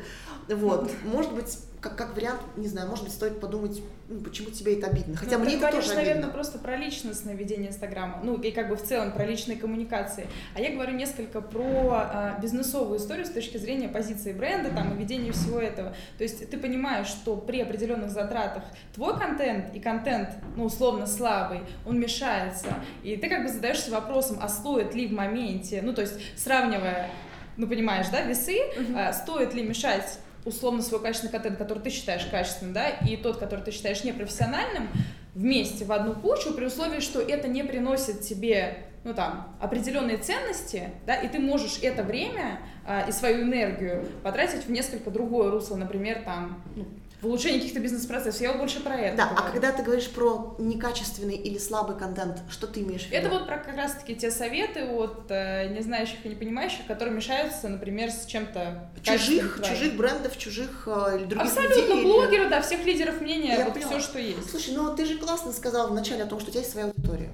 Вот. Mm-hmm. Может быть, как, как вариант, не знаю, может быть, стоит подумать, ну, почему тебе это обидно. Хотя ну, мне это говоришь, тоже наверное, обидно. просто про личностное ведение Инстаграма, ну, и как бы в целом про личные коммуникации. А я говорю несколько про а, бизнесовую историю с точки зрения позиции бренда, там, и ведения всего этого. То есть ты понимаешь, что при определенных затратах твой контент и контент, ну, условно, слабый, он мешается. И ты как бы задаешься вопросом, а стоит ли в моменте, ну, то есть сравнивая ну, понимаешь, да, весы, uh-huh. а, стоит ли мешать условно свой качественный контент, который ты считаешь качественным, да, и тот, который ты считаешь непрофессиональным, вместе в одну кучу при условии, что это не приносит тебе ну там определенные ценности, да, и ты можешь это время а, и свою энергию потратить в несколько другое русло, например, там ну, в улучшении каких-то бизнес-процессов. Я вот больше про это. Да, а говорю. а когда ты говоришь про некачественный или слабый контент, что ты имеешь в виду? Это вот про как раз-таки те советы от э, не знающих и не понимающих, которые мешаются, например, с чем-то чужих, чужих брендов, чужих э, или других Абсолютно, людей. блогеры, или... да, всех лидеров мнения, Я вот поняла. все, что есть. Слушай, ну ты же классно сказал вначале о том, что у тебя есть своя аудитория.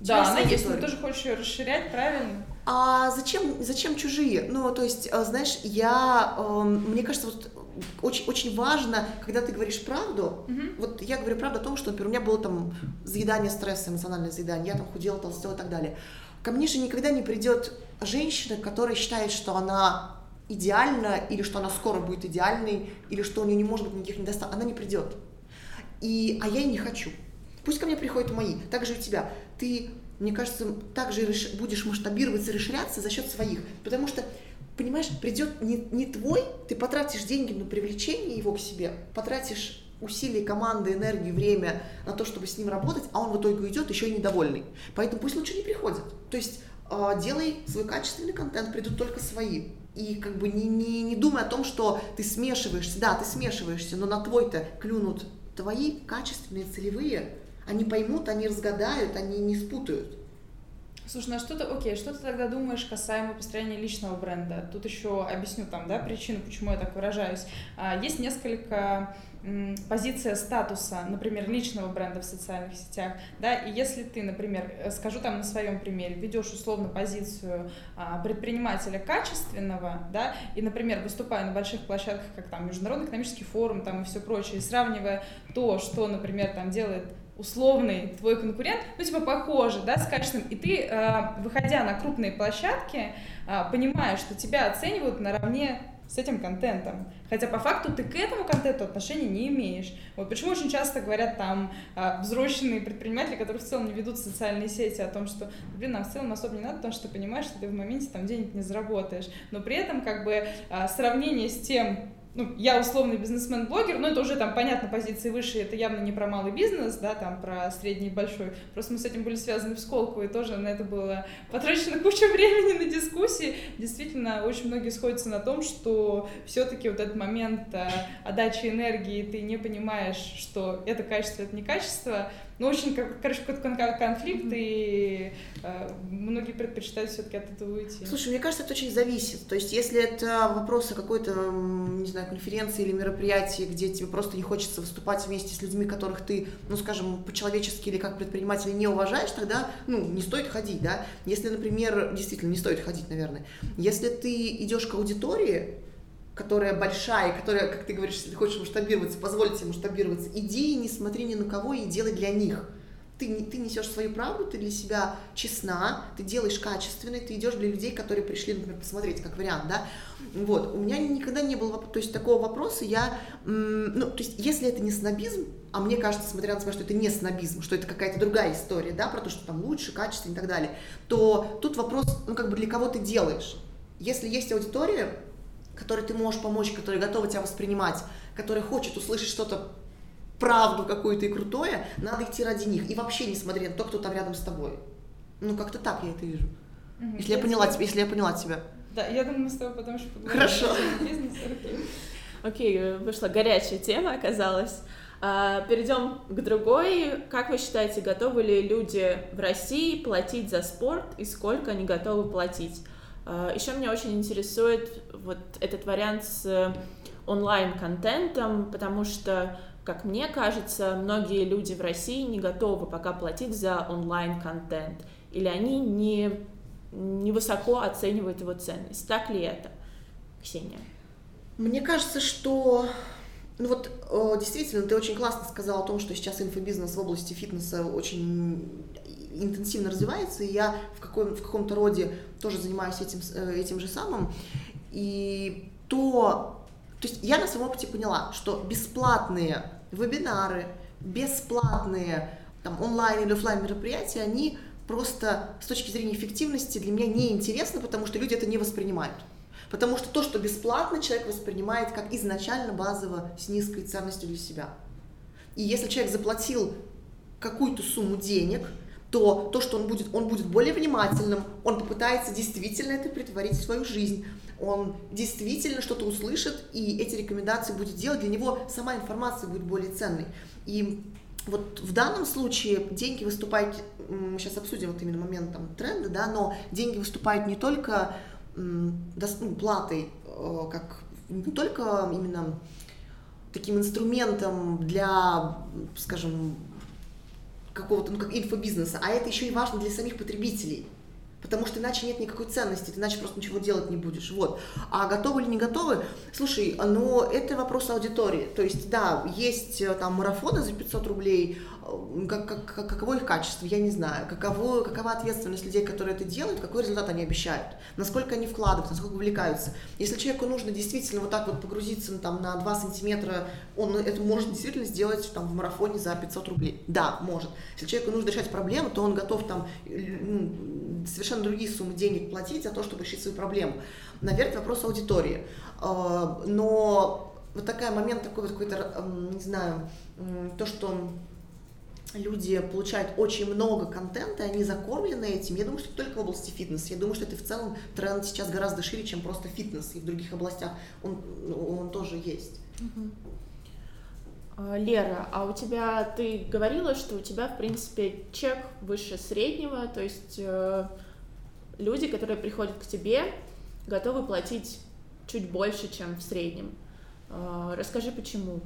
Да, она есть, но ты тоже хочешь ее расширять, правильно? А зачем, зачем чужие? Ну, то есть, э, знаешь, я, э, мне кажется, вот очень, очень важно, когда ты говоришь правду, mm-hmm. вот я говорю правду о том, что, например, у меня было там заедание стресса, эмоциональное заедание, я там худела, толстела и так далее. Ко мне же никогда не придет женщина, которая считает, что она идеальна, или что она скоро будет идеальной, или что у нее не может быть никаких недостатков. Она не придет. И, а я и не хочу. Пусть ко мне приходят мои. Так же и у тебя. Ты, мне кажется, также будешь масштабироваться, расширяться за счет своих. Потому что понимаешь, придет не, не твой, ты потратишь деньги на привлечение его к себе, потратишь усилия команды, энергию, время на то, чтобы с ним работать, а он в итоге уйдет еще и недовольный. Поэтому пусть лучше не приходит. То есть э, делай свой качественный контент, придут только свои. И как бы не, не, не думай о том, что ты смешиваешься. Да, ты смешиваешься, но на твой-то клюнут твои качественные целевые, они поймут, они разгадают, они не спутают. Слушай, ну а что ты, окей, что ты тогда думаешь касаемо построения личного бренда? Тут еще объясню там, да, причину, почему я так выражаюсь. А, есть несколько позиция статуса, например, личного бренда в социальных сетях, да, и если ты, например, э, скажу там на своем примере, ведешь условно позицию а, предпринимателя качественного, да, и, например, выступая на больших площадках, как там Международный экономический форум там и все прочее, сравнивая то, что, например, там делает условный твой конкурент, ну, типа, похоже, да, с качественным, и ты, э, выходя на крупные площадки, э, понимаешь, что тебя оценивают наравне с этим контентом. Хотя по факту ты к этому контенту отношения не имеешь. Вот почему очень часто говорят там э, взросленные предприниматели, которые в целом не ведут социальные сети, о том, что, блин, нам в целом особо не надо, потому что ты понимаешь, что ты в моменте там денег не заработаешь. Но при этом как бы сравнение с тем, ну, я условный бизнесмен-блогер, но это уже там понятно позиции выше, это явно не про малый бизнес, да, там про средний и большой. Просто мы с этим были связаны в сколку, и тоже на это было потрачено куча времени на дискуссии. Действительно, очень многие сходятся на том, что все-таки вот этот момент э, отдачи энергии, ты не понимаешь, что это качество, это не качество, ну, очень, короче, какой-то конфликт, и э, многие предпочитают все-таки от этого уйти. Слушай, мне кажется, это очень зависит. То есть, если это вопросы какой-то, не знаю, конференции или мероприятия, где тебе просто не хочется выступать вместе с людьми, которых ты, ну, скажем, по-человечески или как предприниматель не уважаешь, тогда, ну, не стоит ходить, да. Если, например, действительно, не стоит ходить, наверное. Если ты идешь к аудитории, которая большая, которая, как ты говоришь, если ты хочешь масштабироваться, позволить себе масштабироваться, иди и не смотри ни на кого и делай для них. Ты, ты несешь свою правду, ты для себя честна, ты делаешь качественно, ты идешь для людей, которые пришли, например, посмотреть, как вариант, да. Вот, у меня никогда не было, то есть такого вопроса, я, ну, то есть если это не снобизм, а мне кажется, смотря на себя, что это не снобизм, что это какая-то другая история, да, про то, что там лучше, качественно и так далее, то тут вопрос, ну, как бы для кого ты делаешь. Если есть аудитория, которой ты можешь помочь, который готова тебя воспринимать, который хочет услышать что-то правду какую-то и крутое, надо идти ради них. И вообще не смотреть на то, кто там рядом с тобой. Ну, как-то так я это вижу. Угу. Если, я, я поняла тебя, если я поняла тебя. Да, я думаю, мы с тобой потом еще поговорим. Хорошо. Окей, okay, вышла горячая тема, оказалась. А, перейдем к другой. Как вы считаете, готовы ли люди в России платить за спорт и сколько они готовы платить? А, Еще меня очень интересует вот этот вариант с онлайн-контентом, потому что, как мне кажется, многие люди в России не готовы пока платить за онлайн-контент, или они не, не высоко оценивают его ценность. Так ли это, Ксения? Мне кажется, что ну вот действительно, ты очень классно сказала о том, что сейчас инфобизнес в области фитнеса очень интенсивно развивается, и я в, каком, в каком-то роде тоже занимаюсь этим, э, этим же самым. И то, то есть я на своем опыте поняла, что бесплатные вебинары, бесплатные там, онлайн или офлайн мероприятия, они просто с точки зрения эффективности для меня неинтересны, потому что люди это не воспринимают. Потому что то, что бесплатно, человек воспринимает как изначально базово с низкой ценностью для себя. И если человек заплатил какую-то сумму денег, то то, что он будет, он будет более внимательным, он попытается действительно это притворить в свою жизнь, он действительно что-то услышит, и эти рекомендации будет делать, для него сама информация будет более ценной. И вот в данном случае деньги выступают, мы сейчас обсудим вот именно момент там, тренда, да, но деньги выступают не только ну, платой, э, как не только именно таким инструментом для, скажем, какого-то, ну, как инфобизнеса, а это еще и важно для самих потребителей. Потому что иначе нет никакой ценности, ты иначе просто ничего делать не будешь. Вот. А готовы или не готовы? Слушай, ну это вопрос аудитории. То есть, да, есть э, там марафоны за 500 рублей, как, как, каково их качество, я не знаю, каково, какова ответственность людей, которые это делают, какой результат они обещают, насколько они вкладываются, насколько увлекаются. Если человеку нужно действительно вот так вот погрузиться там, на 2 сантиметра, он это может действительно сделать там, в марафоне за 500 рублей. Да, может. Если человеку нужно решать проблему, то он готов там ну, совершенно другие суммы денег платить за то, чтобы решить свою проблему. Наверное, вопрос аудитории. А, но вот такой момент, такой вот какой-то, не знаю, то, что люди получают очень много контента, они закормлены этим. Я думаю, что это только в области фитнеса. Я думаю, что это в целом тренд сейчас гораздо шире, чем просто фитнес. И в других областях он, он тоже есть. А, Лера, а у тебя, ты говорила, что у тебя, в принципе, чек выше среднего, то есть э, люди, которые приходят к тебе, готовы платить чуть больше, чем в среднем. Э, расскажи, почему?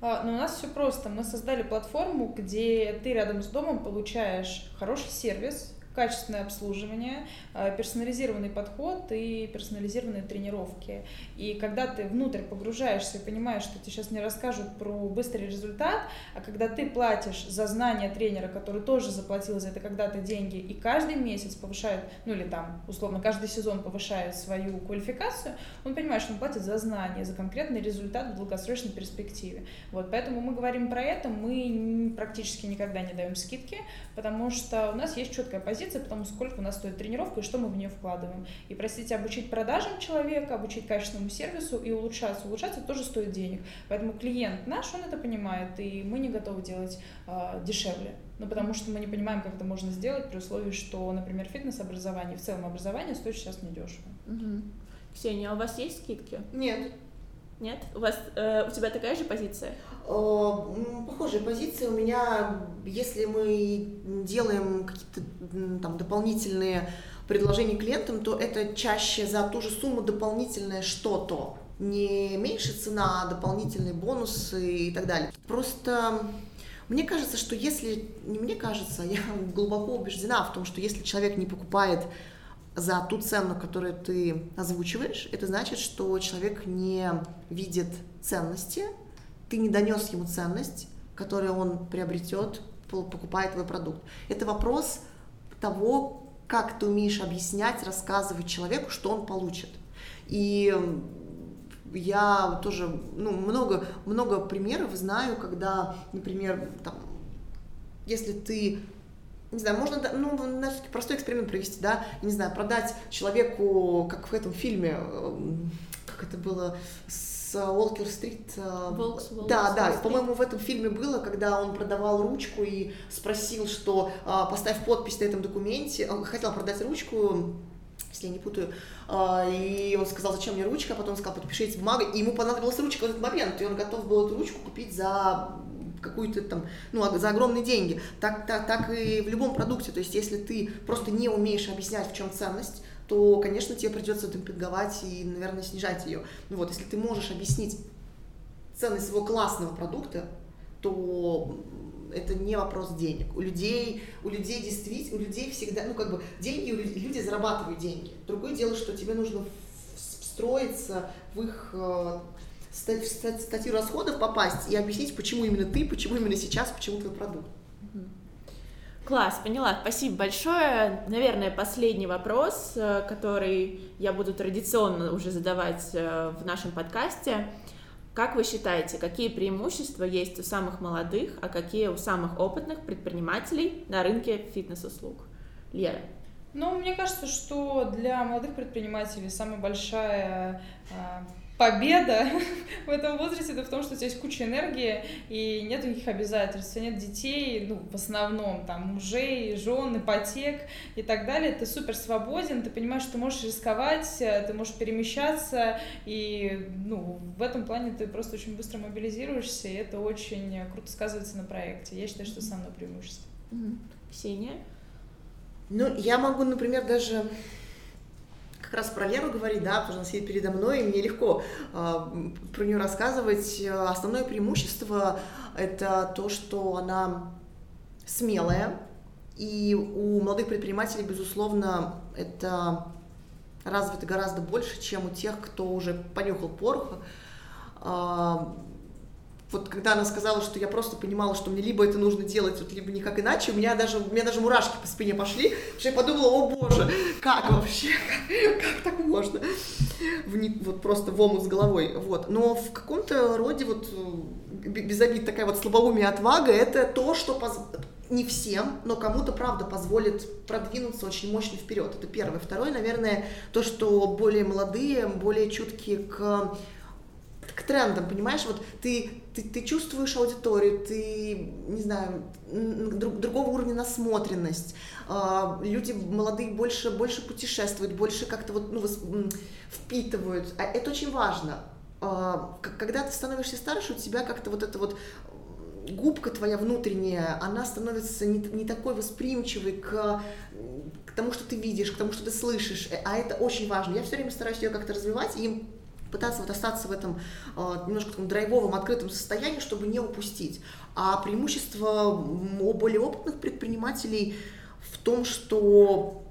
А, ну, у нас все просто. Мы создали платформу, где ты рядом с домом получаешь хороший сервис, качественное обслуживание, э, персонализированный подход и персонализированные тренировки. И когда ты внутрь погружаешься и понимаешь, что тебе сейчас не расскажут про быстрый результат, а когда ты платишь за знания тренера, который тоже заплатил за это когда-то деньги, и каждый месяц повышает, ну или там, условно, каждый сезон повышает свою квалификацию, он понимает, что он платит за знания, за конкретный результат в долгосрочной перспективе. Вот, поэтому мы говорим про это, мы практически никогда не даем скидки, потому что у нас есть четкая позиция, позиции, потому сколько у нас стоит тренировка и что мы в нее вкладываем. И, простите, обучить продажам человека, обучить качественному сервису и улучшаться. Улучшаться тоже стоит денег. Поэтому клиент наш, он это понимает, и мы не готовы делать э, дешевле. Ну, потому что мы не понимаем, как это можно сделать при условии, что, например, фитнес-образование, в целом образование стоит сейчас недешево. Угу. Ксения, а у вас есть скидки? Нет. Нет? У вас э, у тебя такая же позиция? Э, похожая позиция у меня, если мы делаем какие-то там дополнительные предложения клиентам, то это чаще за ту же сумму дополнительное что-то. Не меньше цена, а дополнительные бонусы и так далее. Просто мне кажется, что если, не мне кажется, я глубоко убеждена в том, что если человек не покупает за ту цену, которую ты озвучиваешь, это значит, что человек не видит ценности, ты не донес ему ценность, которую он приобретет, покупая твой продукт. Это вопрос того, как ты умеешь объяснять, рассказывать человеку, что он получит. И я тоже ну, много, много примеров знаю, когда, например, там, если ты не знаю, можно, ну, простой эксперимент провести, да, не знаю, продать человеку, как в этом фильме, эм, как это было, с Уолкер-стрит. Э, да, да, по-моему, в этом фильме было, когда он продавал ручку и спросил, что поставь подпись на этом документе, он хотел продать ручку, если я не путаю, и он сказал, зачем мне ручка, а потом он сказал, подпишите бумагу, и ему понадобилась ручка в этот момент, и он готов был эту ручку купить за какую-то там, ну, за огромные деньги. Так, так, так и в любом продукте. То есть, если ты просто не умеешь объяснять, в чем ценность, то, конечно, тебе придется демпинговать и, наверное, снижать ее. Ну вот, если ты можешь объяснить ценность своего классного продукта, то это не вопрос денег. У людей, у людей действительно, у людей всегда, ну как бы деньги, люди зарабатывают деньги. Другое дело, что тебе нужно встроиться в их э, статью расходов попасть и объяснить, почему именно ты, почему именно сейчас, почему твой продукт. Класс, поняла. Спасибо большое. Наверное, последний вопрос, э, который я буду традиционно уже задавать э, в нашем подкасте. Как вы считаете, какие преимущества есть у самых молодых, а какие у самых опытных предпринимателей на рынке фитнес-услуг? Лера. Ну, мне кажется, что для молодых предпринимателей самая большая э, победа в этом возрасте это в том, что у тебя есть куча энергии и нет никаких обязательств, нет детей, ну, в основном, там, мужей, жен, ипотек и так далее. Ты супер свободен, ты понимаешь, что ты можешь рисковать, ты можешь перемещаться, и, ну, в этом плане ты просто очень быстро мобилизируешься, и это очень круто сказывается на проекте. Я считаю, что это самое преимущество. Ксения? Ну, я могу, например, даже как раз про Леру говорить, да, потому что она сидит передо мной, и мне легко э, про нее рассказывать. Основное преимущество — это то, что она смелая, и у молодых предпринимателей, безусловно, это развито гораздо больше, чем у тех, кто уже понюхал порох. Э, вот когда она сказала, что я просто понимала, что мне либо это нужно делать, вот, либо никак иначе, у меня даже, у меня даже мурашки по спине пошли, что я подумала, о боже, как вообще, как, так можно, в, вот просто в омут с головой, вот. Но в каком-то роде вот без обид такая вот слабоумие отвага, это то, что поз... не всем, но кому-то, правда, позволит продвинуться очень мощно вперед. Это первое. Второе, наверное, то, что более молодые, более чуткие к трендам, понимаешь, вот ты, ты, ты чувствуешь аудиторию, ты, не знаю, друг, другого уровня насмотренность, э, люди молодые больше, больше путешествуют, больше как-то вот, ну, впитывают, а это очень важно, а, когда ты становишься старше, у тебя как-то вот это вот губка твоя внутренняя, она становится не, не такой восприимчивой к, к тому, что ты видишь, к тому, что ты слышишь, а это очень важно. Я все время стараюсь ее как-то развивать и пытаться вот остаться в этом э, немножко таком драйвовом, открытом состоянии, чтобы не упустить. А преимущество более опытных предпринимателей в том, что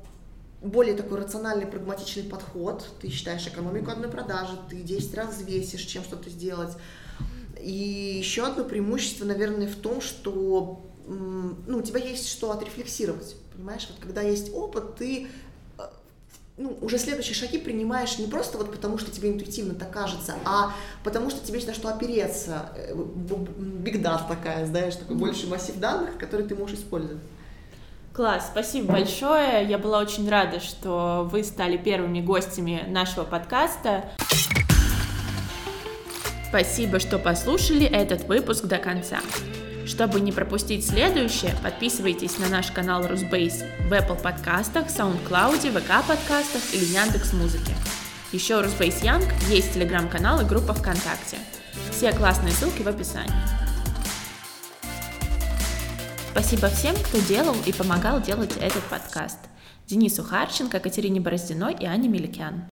более такой рациональный, прагматичный подход. Ты считаешь экономику одной продажи, ты 10 раз взвесишь, чем что-то сделать. И еще одно преимущество, наверное, в том, что ну, у тебя есть что отрефлексировать. Понимаешь, вот когда есть опыт, ты ну, уже следующие шаги принимаешь не просто вот потому, что тебе интуитивно так кажется, а потому что тебе есть на что опереться. Э, такая, знаешь, такой больший массив данных, который ты можешь использовать. Класс, спасибо большое. Я была очень рада, что вы стали первыми гостями нашего подкаста. Спасибо, что послушали этот выпуск до конца. Чтобы не пропустить следующее, подписывайтесь на наш канал Русбейс в Apple подкастах, SoundCloud, VK подкастах или Яндекс Музыке. Еще Русбейс Янг есть телеграм-канал и группа ВКонтакте. Все классные ссылки в описании. Спасибо всем, кто делал и помогал делать этот подкаст. Денису Харченко, Катерине Бороздиной и Ане Меликян.